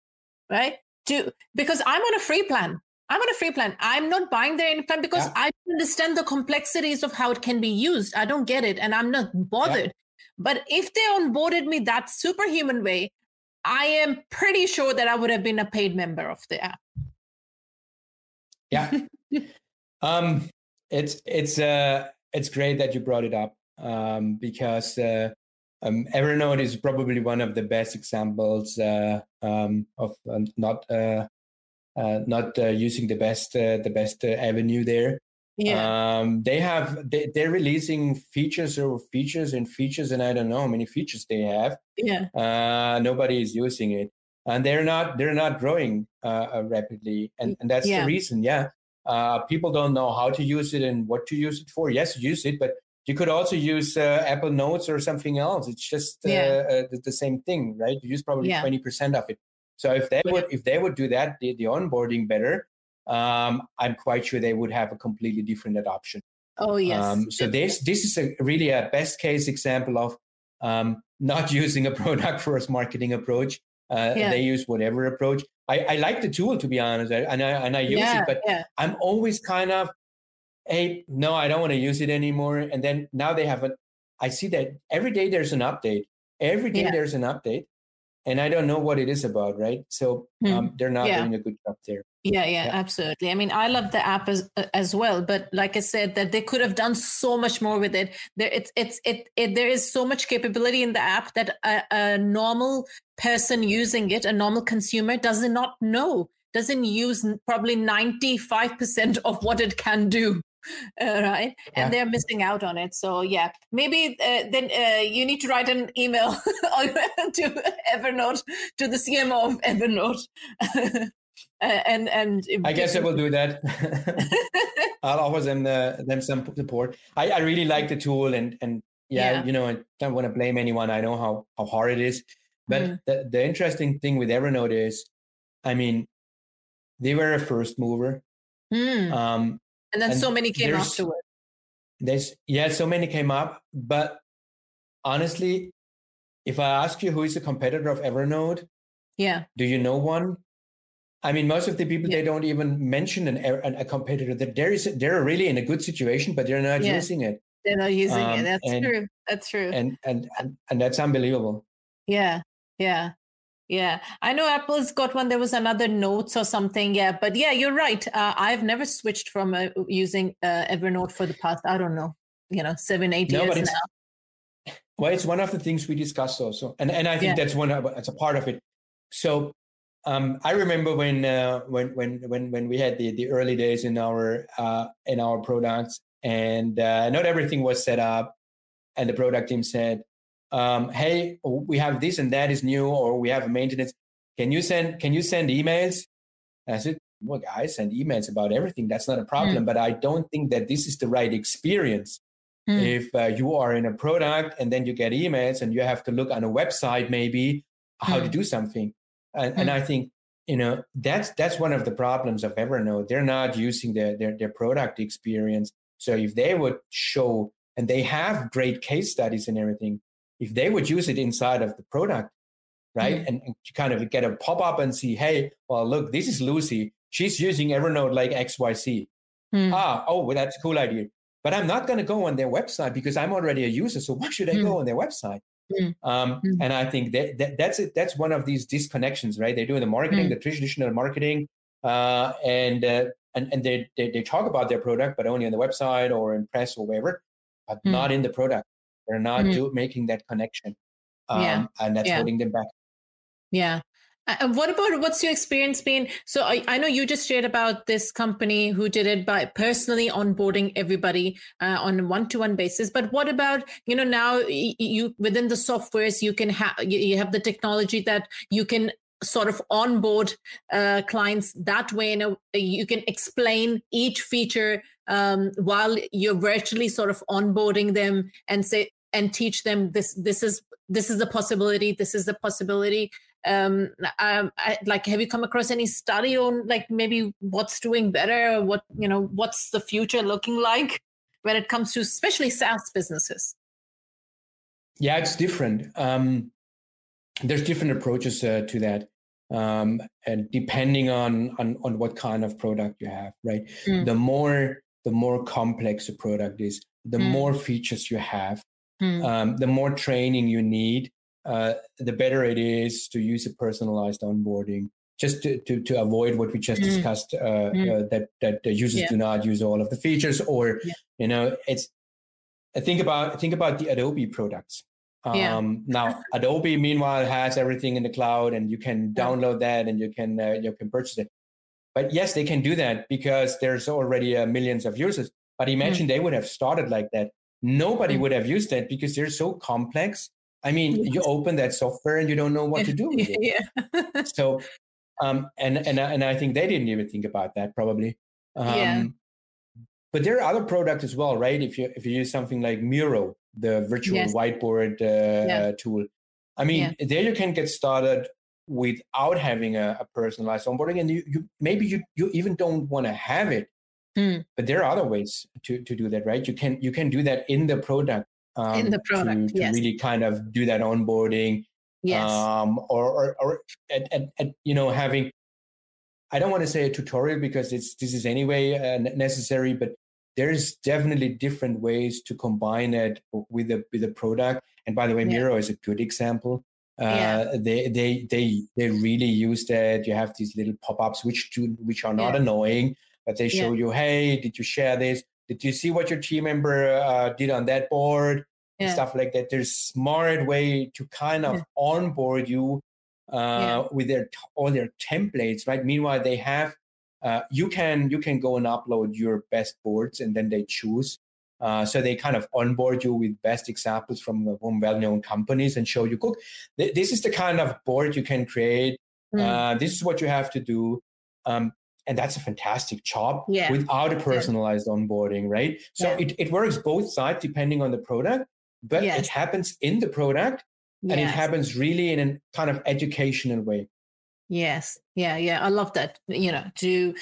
right? To, because I'm on a free plan. I'm on a free plan. I'm not buying their plan because yeah. I understand the complexities of how it can be used. I don't get it and I'm not bothered. Yeah. But if they onboarded me that superhuman way, I am pretty sure that I would have been a paid member of the app. Yeah. *laughs* um it's it's uh it's great that you brought it up um because uh um, Evernote is probably one of the best examples uh, um, of uh, not uh, uh, not uh, using the best uh, the best avenue there. Yeah. Um, they have they, they're releasing features or features and features, and I don't know how many features they have. Yeah. Uh, nobody is using it, and they're not they're not growing uh, rapidly, and and that's yeah. the reason. Yeah. Uh, people don't know how to use it and what to use it for. Yes, use it, but you could also use Apple Notes or something else. It's just yeah. the, the, same thing, right? You use probably twenty percent of it. So if they would if they would do that, the, the onboarding better, um, I'm quite sure they would have a completely different adoption. Oh yes. Um, so this this is a, really a best case example of um, not *laughs* using a product first marketing approach. Uh, yeah. They use whatever approach. I, I like the tool to be honest, and I and I use yeah, it, but yeah. I'm always kind of, hey, no, I don't want to use it anymore. And then now they have a. I see that every day there's an update. Every day there's an update, and I don't know what it is about, right? So um, hmm. they're not yeah. doing a good job there. Yeah, yeah, yeah, absolutely. I mean, I love the app as as well, but like I said, that they could have done so much more with it. There, it's it's it, it there is so much capability in the app that a, a normal person using it, a normal consumer, does not know, doesn't use probably ninety five percent of what it can do. *laughs* Uh, right and they're missing out on it so yeah. Maybe uh, then uh, you need to write an email *laughs* *laughs* to evernote to the cmo of evernote. And and i guess i will do that. I'll offer them the, them some support. I, I really like the tool and and yeah, yeah. you know i don't want to blame anyone. I know how how hard it is. But mm. the, the interesting thing with evernote is i mean they were a first mover. Mm. um, and then and so many came afterward. There's yeah, so many came up, but honestly, if I ask you who is a competitor of Evernote, yeah, do you know one? I mean, most of the people yeah. they don't even mention an, an, a competitor. That there is they're really in a good situation, but they're not yeah. using it. they're not using um, it. That's and, true. That's true. And, and and and that's unbelievable. Yeah, yeah. Yeah, I know Apple's got one. There was another Notes or something. Yeah, but yeah, you're right. Uh, I've never switched from uh, using uh, Evernote for the past, I don't know, you know, seven, eight no, years now. Well, it's one of the things we discussed also, and and I think yeah. that's one. Of, that's a part of it. So um, I remember when uh, when when when when we had the the early days in our uh, in our products, and uh, not everything was set up, and the product team said, um, "Hey, we have this and that is new, or we have a maintenance. Can you send Can you send emails?" And I said, "Well, guys, send emails about everything. That's not a problem, mm. but I don't think that this is the right experience." Mm. If uh, you are in a product and then you get emails and you have to look on a website maybe how mm. to do something and, and I think you know that's that's one of the problems of Evernote. They're not using their, their their product experience. So if they would show and they have great case studies and everything, if they would use it inside of the product, right, mm and, and kind of get a pop up and see, hey, well, look, this is Lucy. She's using Evernote like X Y C. Mm. Ah, oh, well, that's a cool idea. But I'm not going to go on their website because I'm already a user. So why should I mm. go on their website? Mm. Um, mm. And I think that, that, that's it. That's one of these disconnections, right? They're doing the marketing, mm. the traditional marketing, uh, and uh, and and they, they, they talk about their product, but only on the website or in press or wherever, but not in the product. They're not mm. do, making that connection, um, yeah. and that's yeah. holding them back. Yeah, and what about what's your experience been? So I, I know you just shared about this company who did it by personally onboarding everybody uh, on a one-to-one basis. But what about you know now you within the softwares you can have you have the technology that you can sort of onboard uh, clients that way. You know, you can explain each feature um, while you're virtually sort of onboarding them and say and teach them this this is this is the possibility this is the possibility um, um I, like have you come across any study on like maybe what's doing better or what you know what's the future looking like when it comes to especially SaaS businesses? Yeah, it's different. Um, there's different approaches uh, to that, um, and depending on, on on what kind of product you have, right? Mm. The more the more complex a product is, the mm. more features you have, mm. um, the more training you need, uh, the better it is to use a personalized onboarding just to, to, to avoid what we just mm. discussed uh, mm. uh, that that the users yeah. do not use all of the features or yeah. you know it's think about think about the Adobe products. Um, yeah. now Adobe meanwhile has everything in the cloud and you can download that and you can uh, you can purchase it. But yes, they can do that because there's already uh, millions of users. But imagine mm. they would have started like that. Nobody mm. would have used that because they're so complex I mean, you open that software and you don't know what to do with *laughs* it. yeah. so, um, and and and I think they didn't even think about that probably. Um, yeah. But there are other products as well, right? If you if you use something like Miro, the virtual yes. whiteboard uh, yeah. tool, I mean, yeah. there you can get started without having a, a personalized onboarding, and you, you maybe you you even don't want to have it. Mm. But there are other ways to, to do that, right? You can you can do that in the product um, in the product to, to yes. really kind of do that onboarding yes um, or or, or at, at, at, you know having i don't want to say a tutorial because it's this is anyway uh, necessary but there's definitely different ways to combine it with the with the product and by the way yeah. miro is a good example uh, yeah. they they they they really use that you have these little pop-ups which do which are not yeah. annoying but they show yeah. you hey did you share this did you see what your team member uh, did on that board yeah. stuff like that there's smart way to kind of yeah. onboard you uh, with their all their templates right meanwhile they have uh, you can you can go and upload your best boards and then they choose uh, so they kind of onboard you with best examples from, from well-known companies and show you, look, th- this is the kind of board you can create. Mm. this is what you have to do. Um, and that's a fantastic job yeah. without a personalized onboarding right so yeah. it, it works both sides depending on the product but yes. it happens in the product yes. and it happens really in a kind of educational way Yes. Yeah. Yeah. I love that. You know, to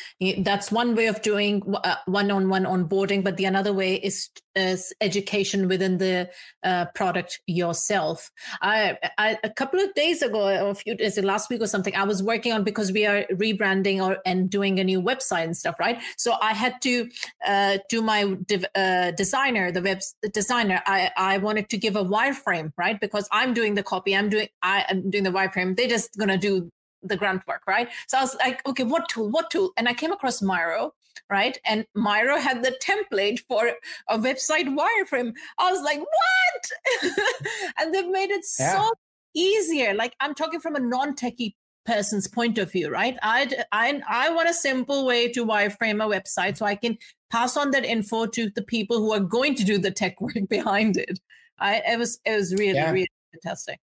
that's one way of doing one on one onboarding, but the another way is, is education within the uh, product yourself. I, I, a couple of days ago, or a few days, last week or something, I was working on because we are rebranding or and doing a new website and stuff, right? So I had to uh, do my uh, designer, the web designer. I, I wanted to give a wireframe, right? Because I'm doing the copy, I'm doing, I am doing the wireframe. They're just gonna do the grunt work, right? So I was like, okay, what tool? What tool? And I came across Miro, right? And Miro had the template for a website wireframe. I was like, what? *laughs* and they've made it yeah. so easier. Like I'm talking from a non-techie person's point of view, right? I I I want a simple way to wireframe a website so I can pass on that info to the people who are going to do the tech *laughs* work behind it. I it was it was really yeah. really fantastic.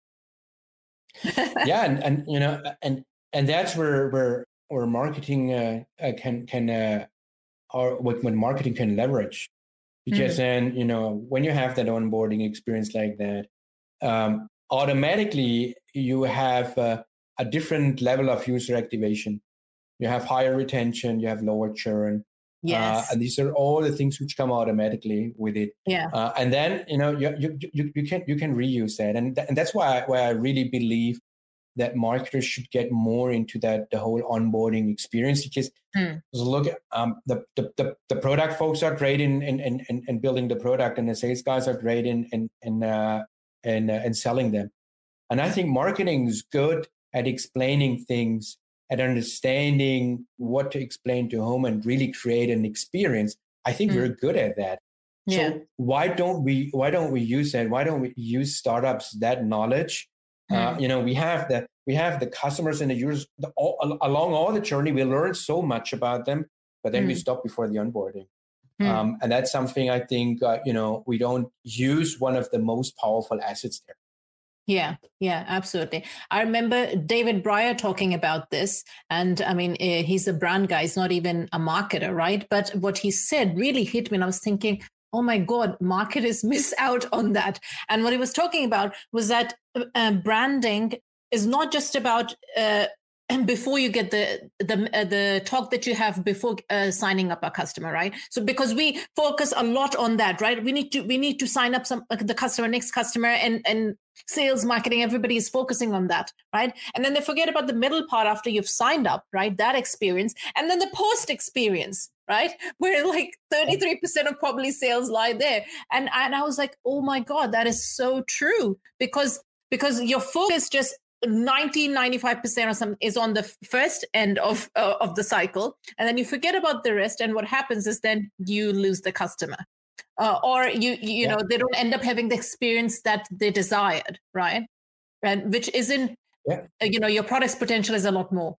*laughs* yeah, and, and you know, and and that's where where where marketing uh, uh, can can uh, or what when marketing can leverage because mm-hmm. then you know when you have that onboarding experience like that um, automatically you have uh, a different level of user activation you have higher retention you have lower churn uh, yes. Uh, and these are all the things which come automatically with it. Yeah. Uh, and then you know you, you you you can you can reuse that, and th- and that's why I, why I really believe that marketers should get more into that the whole onboarding experience because mm. look um, the, the, the the product folks are great in in, in in building the product and the sales guys are great in in in uh, in, uh, in selling them and i think marketing is good at explaining things at understanding what to explain to whom and really create an experience i think mm. we're good at that yeah. so why don't we why don't we use that why don't we use startups that knowledge uh, hmm. you know, we have the we have the customers and the users the, all, along all the journey. We learn so much about them, but then mm. we stop before the onboarding. Mm. Um, and that's something I think uh, you know we don't use one of the most powerful assets there. Yeah, yeah, absolutely. I remember David Brier talking about this. And I mean, eh, he's a brand guy, he's not even a marketer, right? But what he said really hit me. And I was thinking, oh my god marketers *laughs* miss out on that. And what he was talking about was that uh, branding is not just about uh, *clears throat* before you get the the uh, the talk that you have before uh, signing up a customer right? So because we focus a lot on that right? We need to we need to sign up some like the customer next customer and and sales marketing everybody is focusing on that right? And then they forget about the middle part after you've signed up right? That experience. And then the post experience right? *laughs* Where like 33% of probably sales lie there. And and i was like oh my god that is so true. Because because your focus just 90 95% or something is on the first end of uh, of the cycle and then you forget about the rest and what happens is then you lose the customer. Uh, or you you yeah. know they don't end up having the experience that they desired right? And which isn't yeah. uh, you know your product's potential is a lot more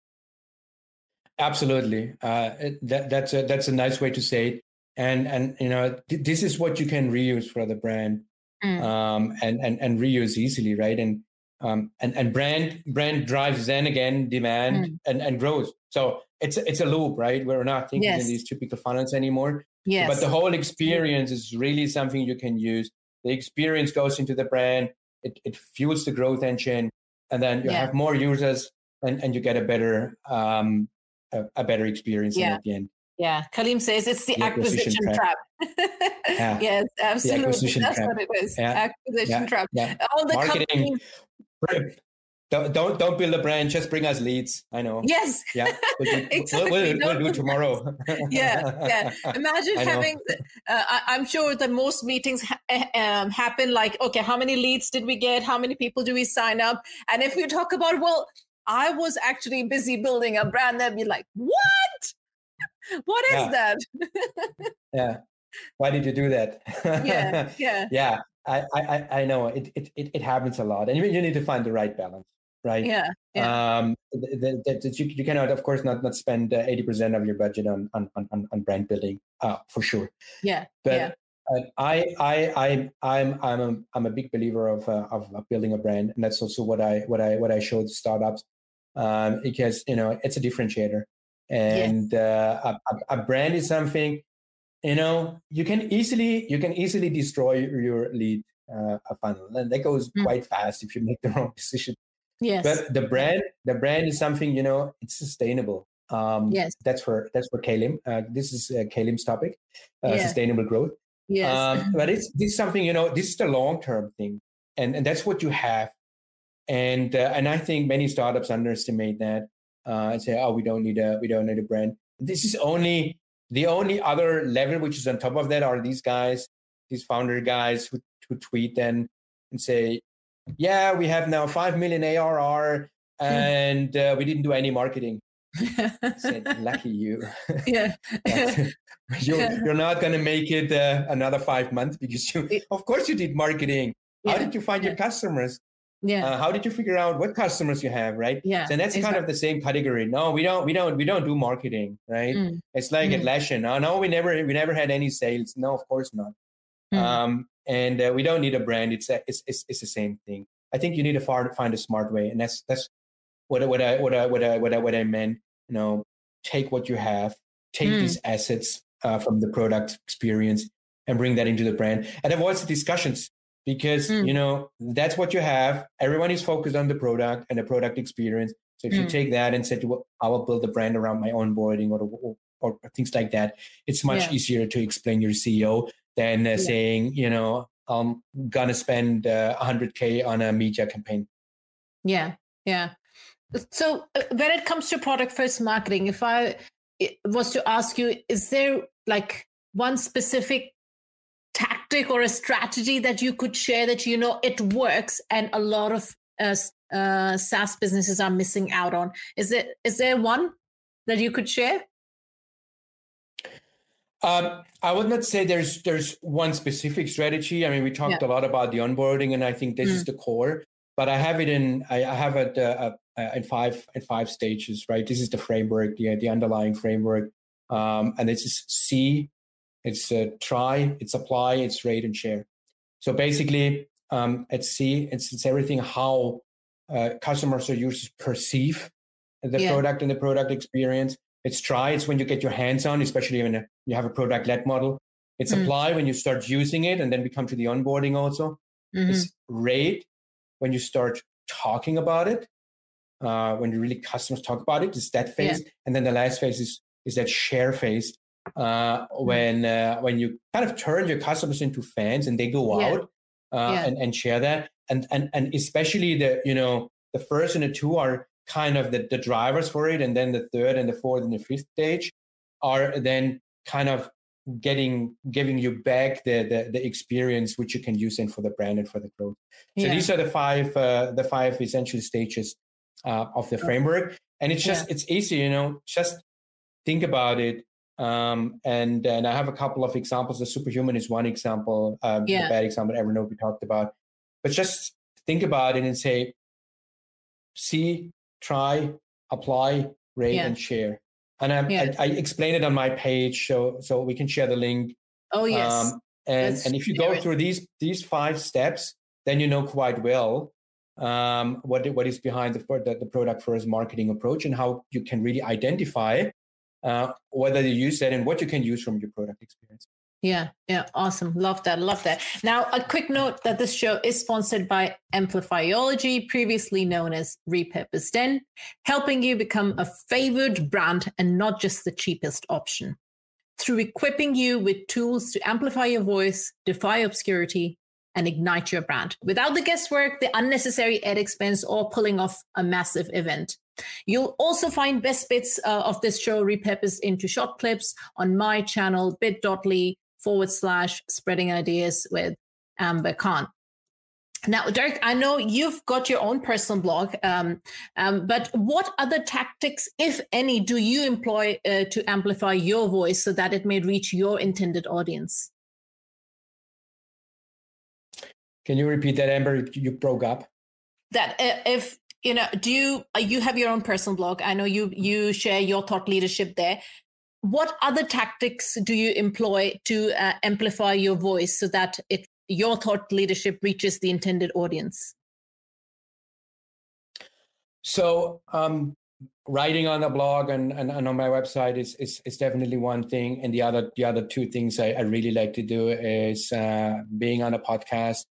absolutely uh, that, that's a that's a nice way to say it and and you know th- this is what you can reuse for the brand mm. um, and and and reuse easily right and um, and and brand brand drives then again demand mm. and and growth. So it's it's a loop, right? We're not thinking yes. in these typical funnels anymore. Yes. But the whole experience is really something you can use. The experience goes into the brand. It it fuels the growth engine, and then you yeah. have more users, and and you get a better um a, a better experience yeah. at the end. Yeah, Kalim says it's the, the acquisition, acquisition, trap. trap. yeah. *laughs* Yes, absolutely. That's trap. what it is. Yeah. Acquisition trap. Yeah. All the Marketing, companies don't, don't don't build a brand. Just bring us leads. I know. Yes. Yeah. We'll do, *laughs* exactly. We'll, we'll, we'll do tomorrow. *laughs* yeah, yeah. Imagine having. Uh, I, am sure that most meetings ha- eh, um, happen like, okay, how many leads did we get? How many people do we sign up? And if you talk about, well, I was actually busy building a brand, they'd be like, what? What is yeah. that? yeah. Why did you do that? yeah. *laughs* Yeah. Yeah. I, I, I know it, it, it happens a lot, and you, you need to find the right balance, right? Yeah. yeah. Um, that, that you, you cannot, of course, not not spend uh, eighty percent of your budget on on on, on brand building, uh, for sure. Yeah. But yeah. Uh, I I I I'm I'm a I'm a big believer of, uh, of of building a brand, and that's also what I what I what I showed startups, um, because you know it's a differentiator, and yes. uh, a, a brand is something you know you can easily you can easily destroy your lead uh, funnel and that goes mm. quite fast if you make the *laughs* wrong decision Yes. But the brand, the brand is something you know. It's sustainable. Um, yes. That's for that's for Kalim. Uh, this is uh, Kalim's topic, uh, yeah. sustainable growth. Yes. Um, but *laughs* it's this is something you know. This is the long term thing, and and that's what you have. And uh, and I think many startups underestimate that uh, and say, oh, we don't need a we don't need a brand. This is only the only other level which is on top of that are these guys, these founder guys who who tweet then and say, yeah, we have now five million ARR and uh, we didn't do any marketing. *laughs* said, lucky you. Yeah. *laughs* *laughs* you're, you're not going to make it uh, another five months because you, of course, you did marketing. Yeah. How did you find yeah. your customers? Yeah. Uh, how did you figure out what customers you have, right? Yeah. So that's exactly. kind of the same category. No, we don't. We don't. We don't do marketing, right? Mm. It's like mm. Atlassian. Oh, no, we never. We never had any sales. No, of course not. Mm. Um, and uh, we don't need a brand. It's, a, it's it's it's the same thing. I think you need to find a smart way, and that's that's what what I what I what I what I, what I meant. You know, take what you have, take mm. these assets uh, from the product experience, and bring that into the brand, and avoid the discussions because mm. you know that's what you have. Everyone is focused on the product and the product experience. So if mm. you take that and say, well, I will build a brand around my onboarding or, or, or things like that, it's much yeah. easier to explain your CEO than uh, yeah. saying, you know, I'm gonna spend uh, 100k on a media campaign. Yeah, yeah. So uh, when it comes to product first marketing, if I was to ask you, is there like one specific tactic or a strategy that you could share that you know it works and a lot of uh, uh, SaaS businesses are missing out on? Is it is there one that you could share? Um, I would not say there's there's one specific strategy. I mean, we talked yeah. a lot about the onboarding, and I think this mm. is the core. But I have it in I, I have it uh, uh, in five in five stages. Right, this is the framework, the the underlying framework, um, and this is C. It's uh, try, it's apply, it's rate and share. So basically, um, at C, it's it's everything how uh, customers or users perceive the yeah. product and the product experience. It's try, it's when you get your hands on, especially when you have a product led model. It's mm. apply when you start using it, and then we come to the onboarding also. Mm-hmm. It's rate when you start talking about it, uh, when you really customers talk about it. It's that phase, yeah. and then the last phase is is that share phase uh, mm. when uh, when you kind of turn your customers into fans and they go yeah. out uh, yeah. and and share that, and and and especially the you know the first and the two are kind of the, the drivers for it and then the third and the fourth and the fifth stage are then kind of getting giving you back the, the, the experience which you can use in for the brand and for the growth so yeah. these are the five uh, the five essential stages uh, of the framework and it's just yeah. it's easy you know just think about it um, and and i have a couple of examples the superhuman is one example um, yeah. the bad example evernote we talked about but just think about it and say see try, apply, rate, yeah. and share. And I, yeah. I, I explain it on my page, so so we can share the link. Oh yes. Um, and and if you go through these these five steps, then you know quite well um, what what is behind the, the, the product first marketing approach and how you can really identify uh, whether you use that and what you can use from your product experience. Yeah, yeah, awesome. Love that. Love that. Now, a quick note that this show is sponsored by Amplifyology, previously known as Repurposed In, helping you become a favored brand and not just the cheapest option. Through equipping you with tools to amplify your voice, defy obscurity, and ignite your brand without the guesswork, the unnecessary ad expense, or pulling off a massive event. You'll also find best bits uh, of this show repurposed into short clips on my channel, bit.ly forward slash spreading ideas with Amber Khan. Now, Dirk, I know you've got your own personal blog, um, um, but what other tactics, if any, do you employ uh, to amplify your voice so that it may reach your intended audience? Can you repeat that, Amber? You broke up. That uh, if you know, do you uh, you have your own personal blog? I know you you share your thought leadership there. What other tactics do you employ to uh, amplify your voice so that it your thought leadership reaches the intended audience? So um, writing on a blog and, and, and, on my website is, is, is definitely one thing. And the other the other two things i, I really like to do is uh, being on a podcast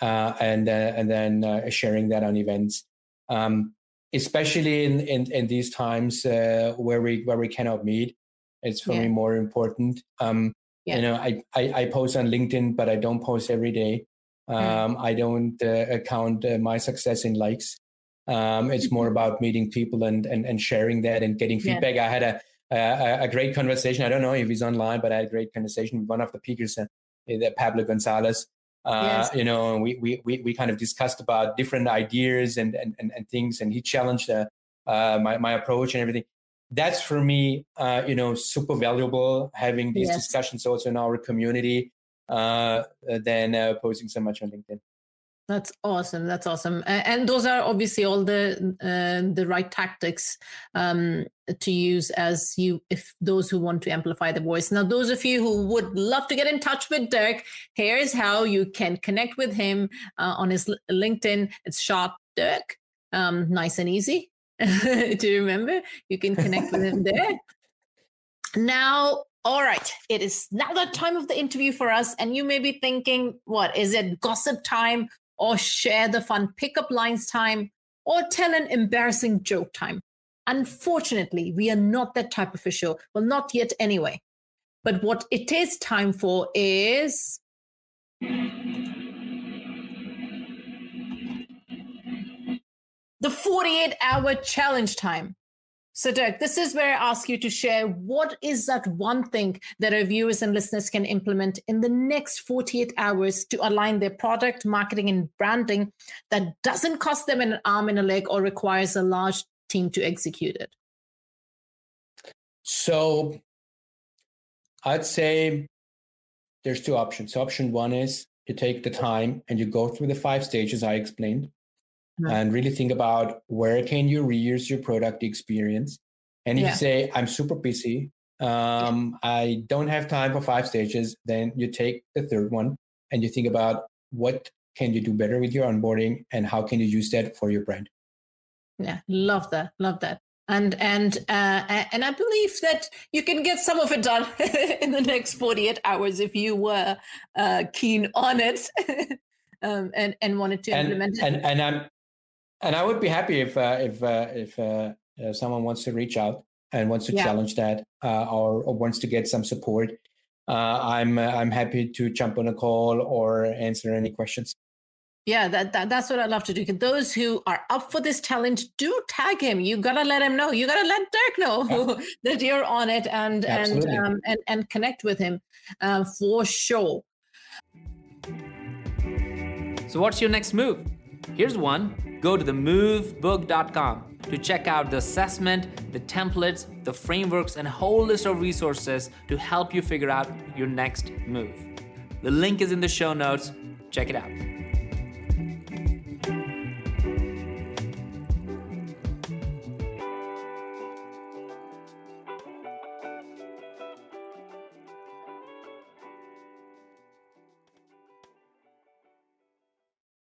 uh, and uh, and then uh, sharing that on events um, especially in, in, in these times uh, where we where we cannot meet. It's for yeah. me more important. Um, yeah. You know, I, I, I post on LinkedIn, but I don't post every day. Hmm. Um, mm. I don't uh, count uh, my success in likes. Um, it's more mm-hmm. about meeting people and, and and sharing that and getting feedback. Yeah. I had a, a, a great conversation. I don't know if he's online, but I had a great conversation with one of the peakers, uh, Pablo Gonzalez. Uh, yes. You know, we, we we we kind of discussed about different ideas and and and, and things, and he challenged uh, uh, my my approach and everything. That's for me, uh, you know, super valuable having these yes. discussions also in our community uh, than uh, posting so much on LinkedIn. That's awesome. That's awesome. And those are obviously all the uh, the right tactics um, to use as you, if those who want to amplify the voice. Now, those of you who would love to get in touch with Dirk, here's how you can connect with him uh, on his LinkedIn. It's Schart Dirk. Um, nice and easy *laughs* to remember. You can connect with him there. Now, all right, it is now the time of the interview for us. And you may be thinking, what is it, gossip time or share the fun pickup lines time, or tell an embarrassing joke time. Unfortunately, we are not that type of a show. Well, not yet anyway. But what it is time for is. The 48 hour challenge time. So, Dirk, this is where I ask you to share what is that one thing that our viewers and listeners can implement in the next 48 hours to align their product, marketing, and branding that doesn't cost them an arm and a leg or requires a large team to execute it? So, I'd say there's two options. Option one is you take the time and you go through the five stages I explained mm-hmm. and really think about where can you reuse your product experience. And if yeah. you say, I'm super busy, um. I don't have time for five stages, then you take the third one and you think about what can you do better with your onboarding and how can you use that for your brand. Yeah, love that. Love that and and uh, and I believe that you can get some of it done *laughs* in the next 48 hours if you were uh, keen on it *laughs* um, and and wanted to and, implement it. And, and I'm and I would be happy if uh, if uh, if uh, uh, someone wants to reach out and wants to yeah. challenge that uh, or, or, wants to get some support. Uh, I'm I'm happy to jump on a call or answer any questions. Yeah, that, that that's what I'd love to do. Those who are up for this challenge, do tag him. You gotta let him know. You gotta let Dirk know yeah. *laughs* *laughs* that you're on it and Absolutely. and um, and and connect with him uh, for sure. So, what's your next move? Here's one go to themovebook.com to check out the assessment, the templates, the frameworks, and a whole list of resources to help you figure out your next move. The link is in the show notes. Check it out.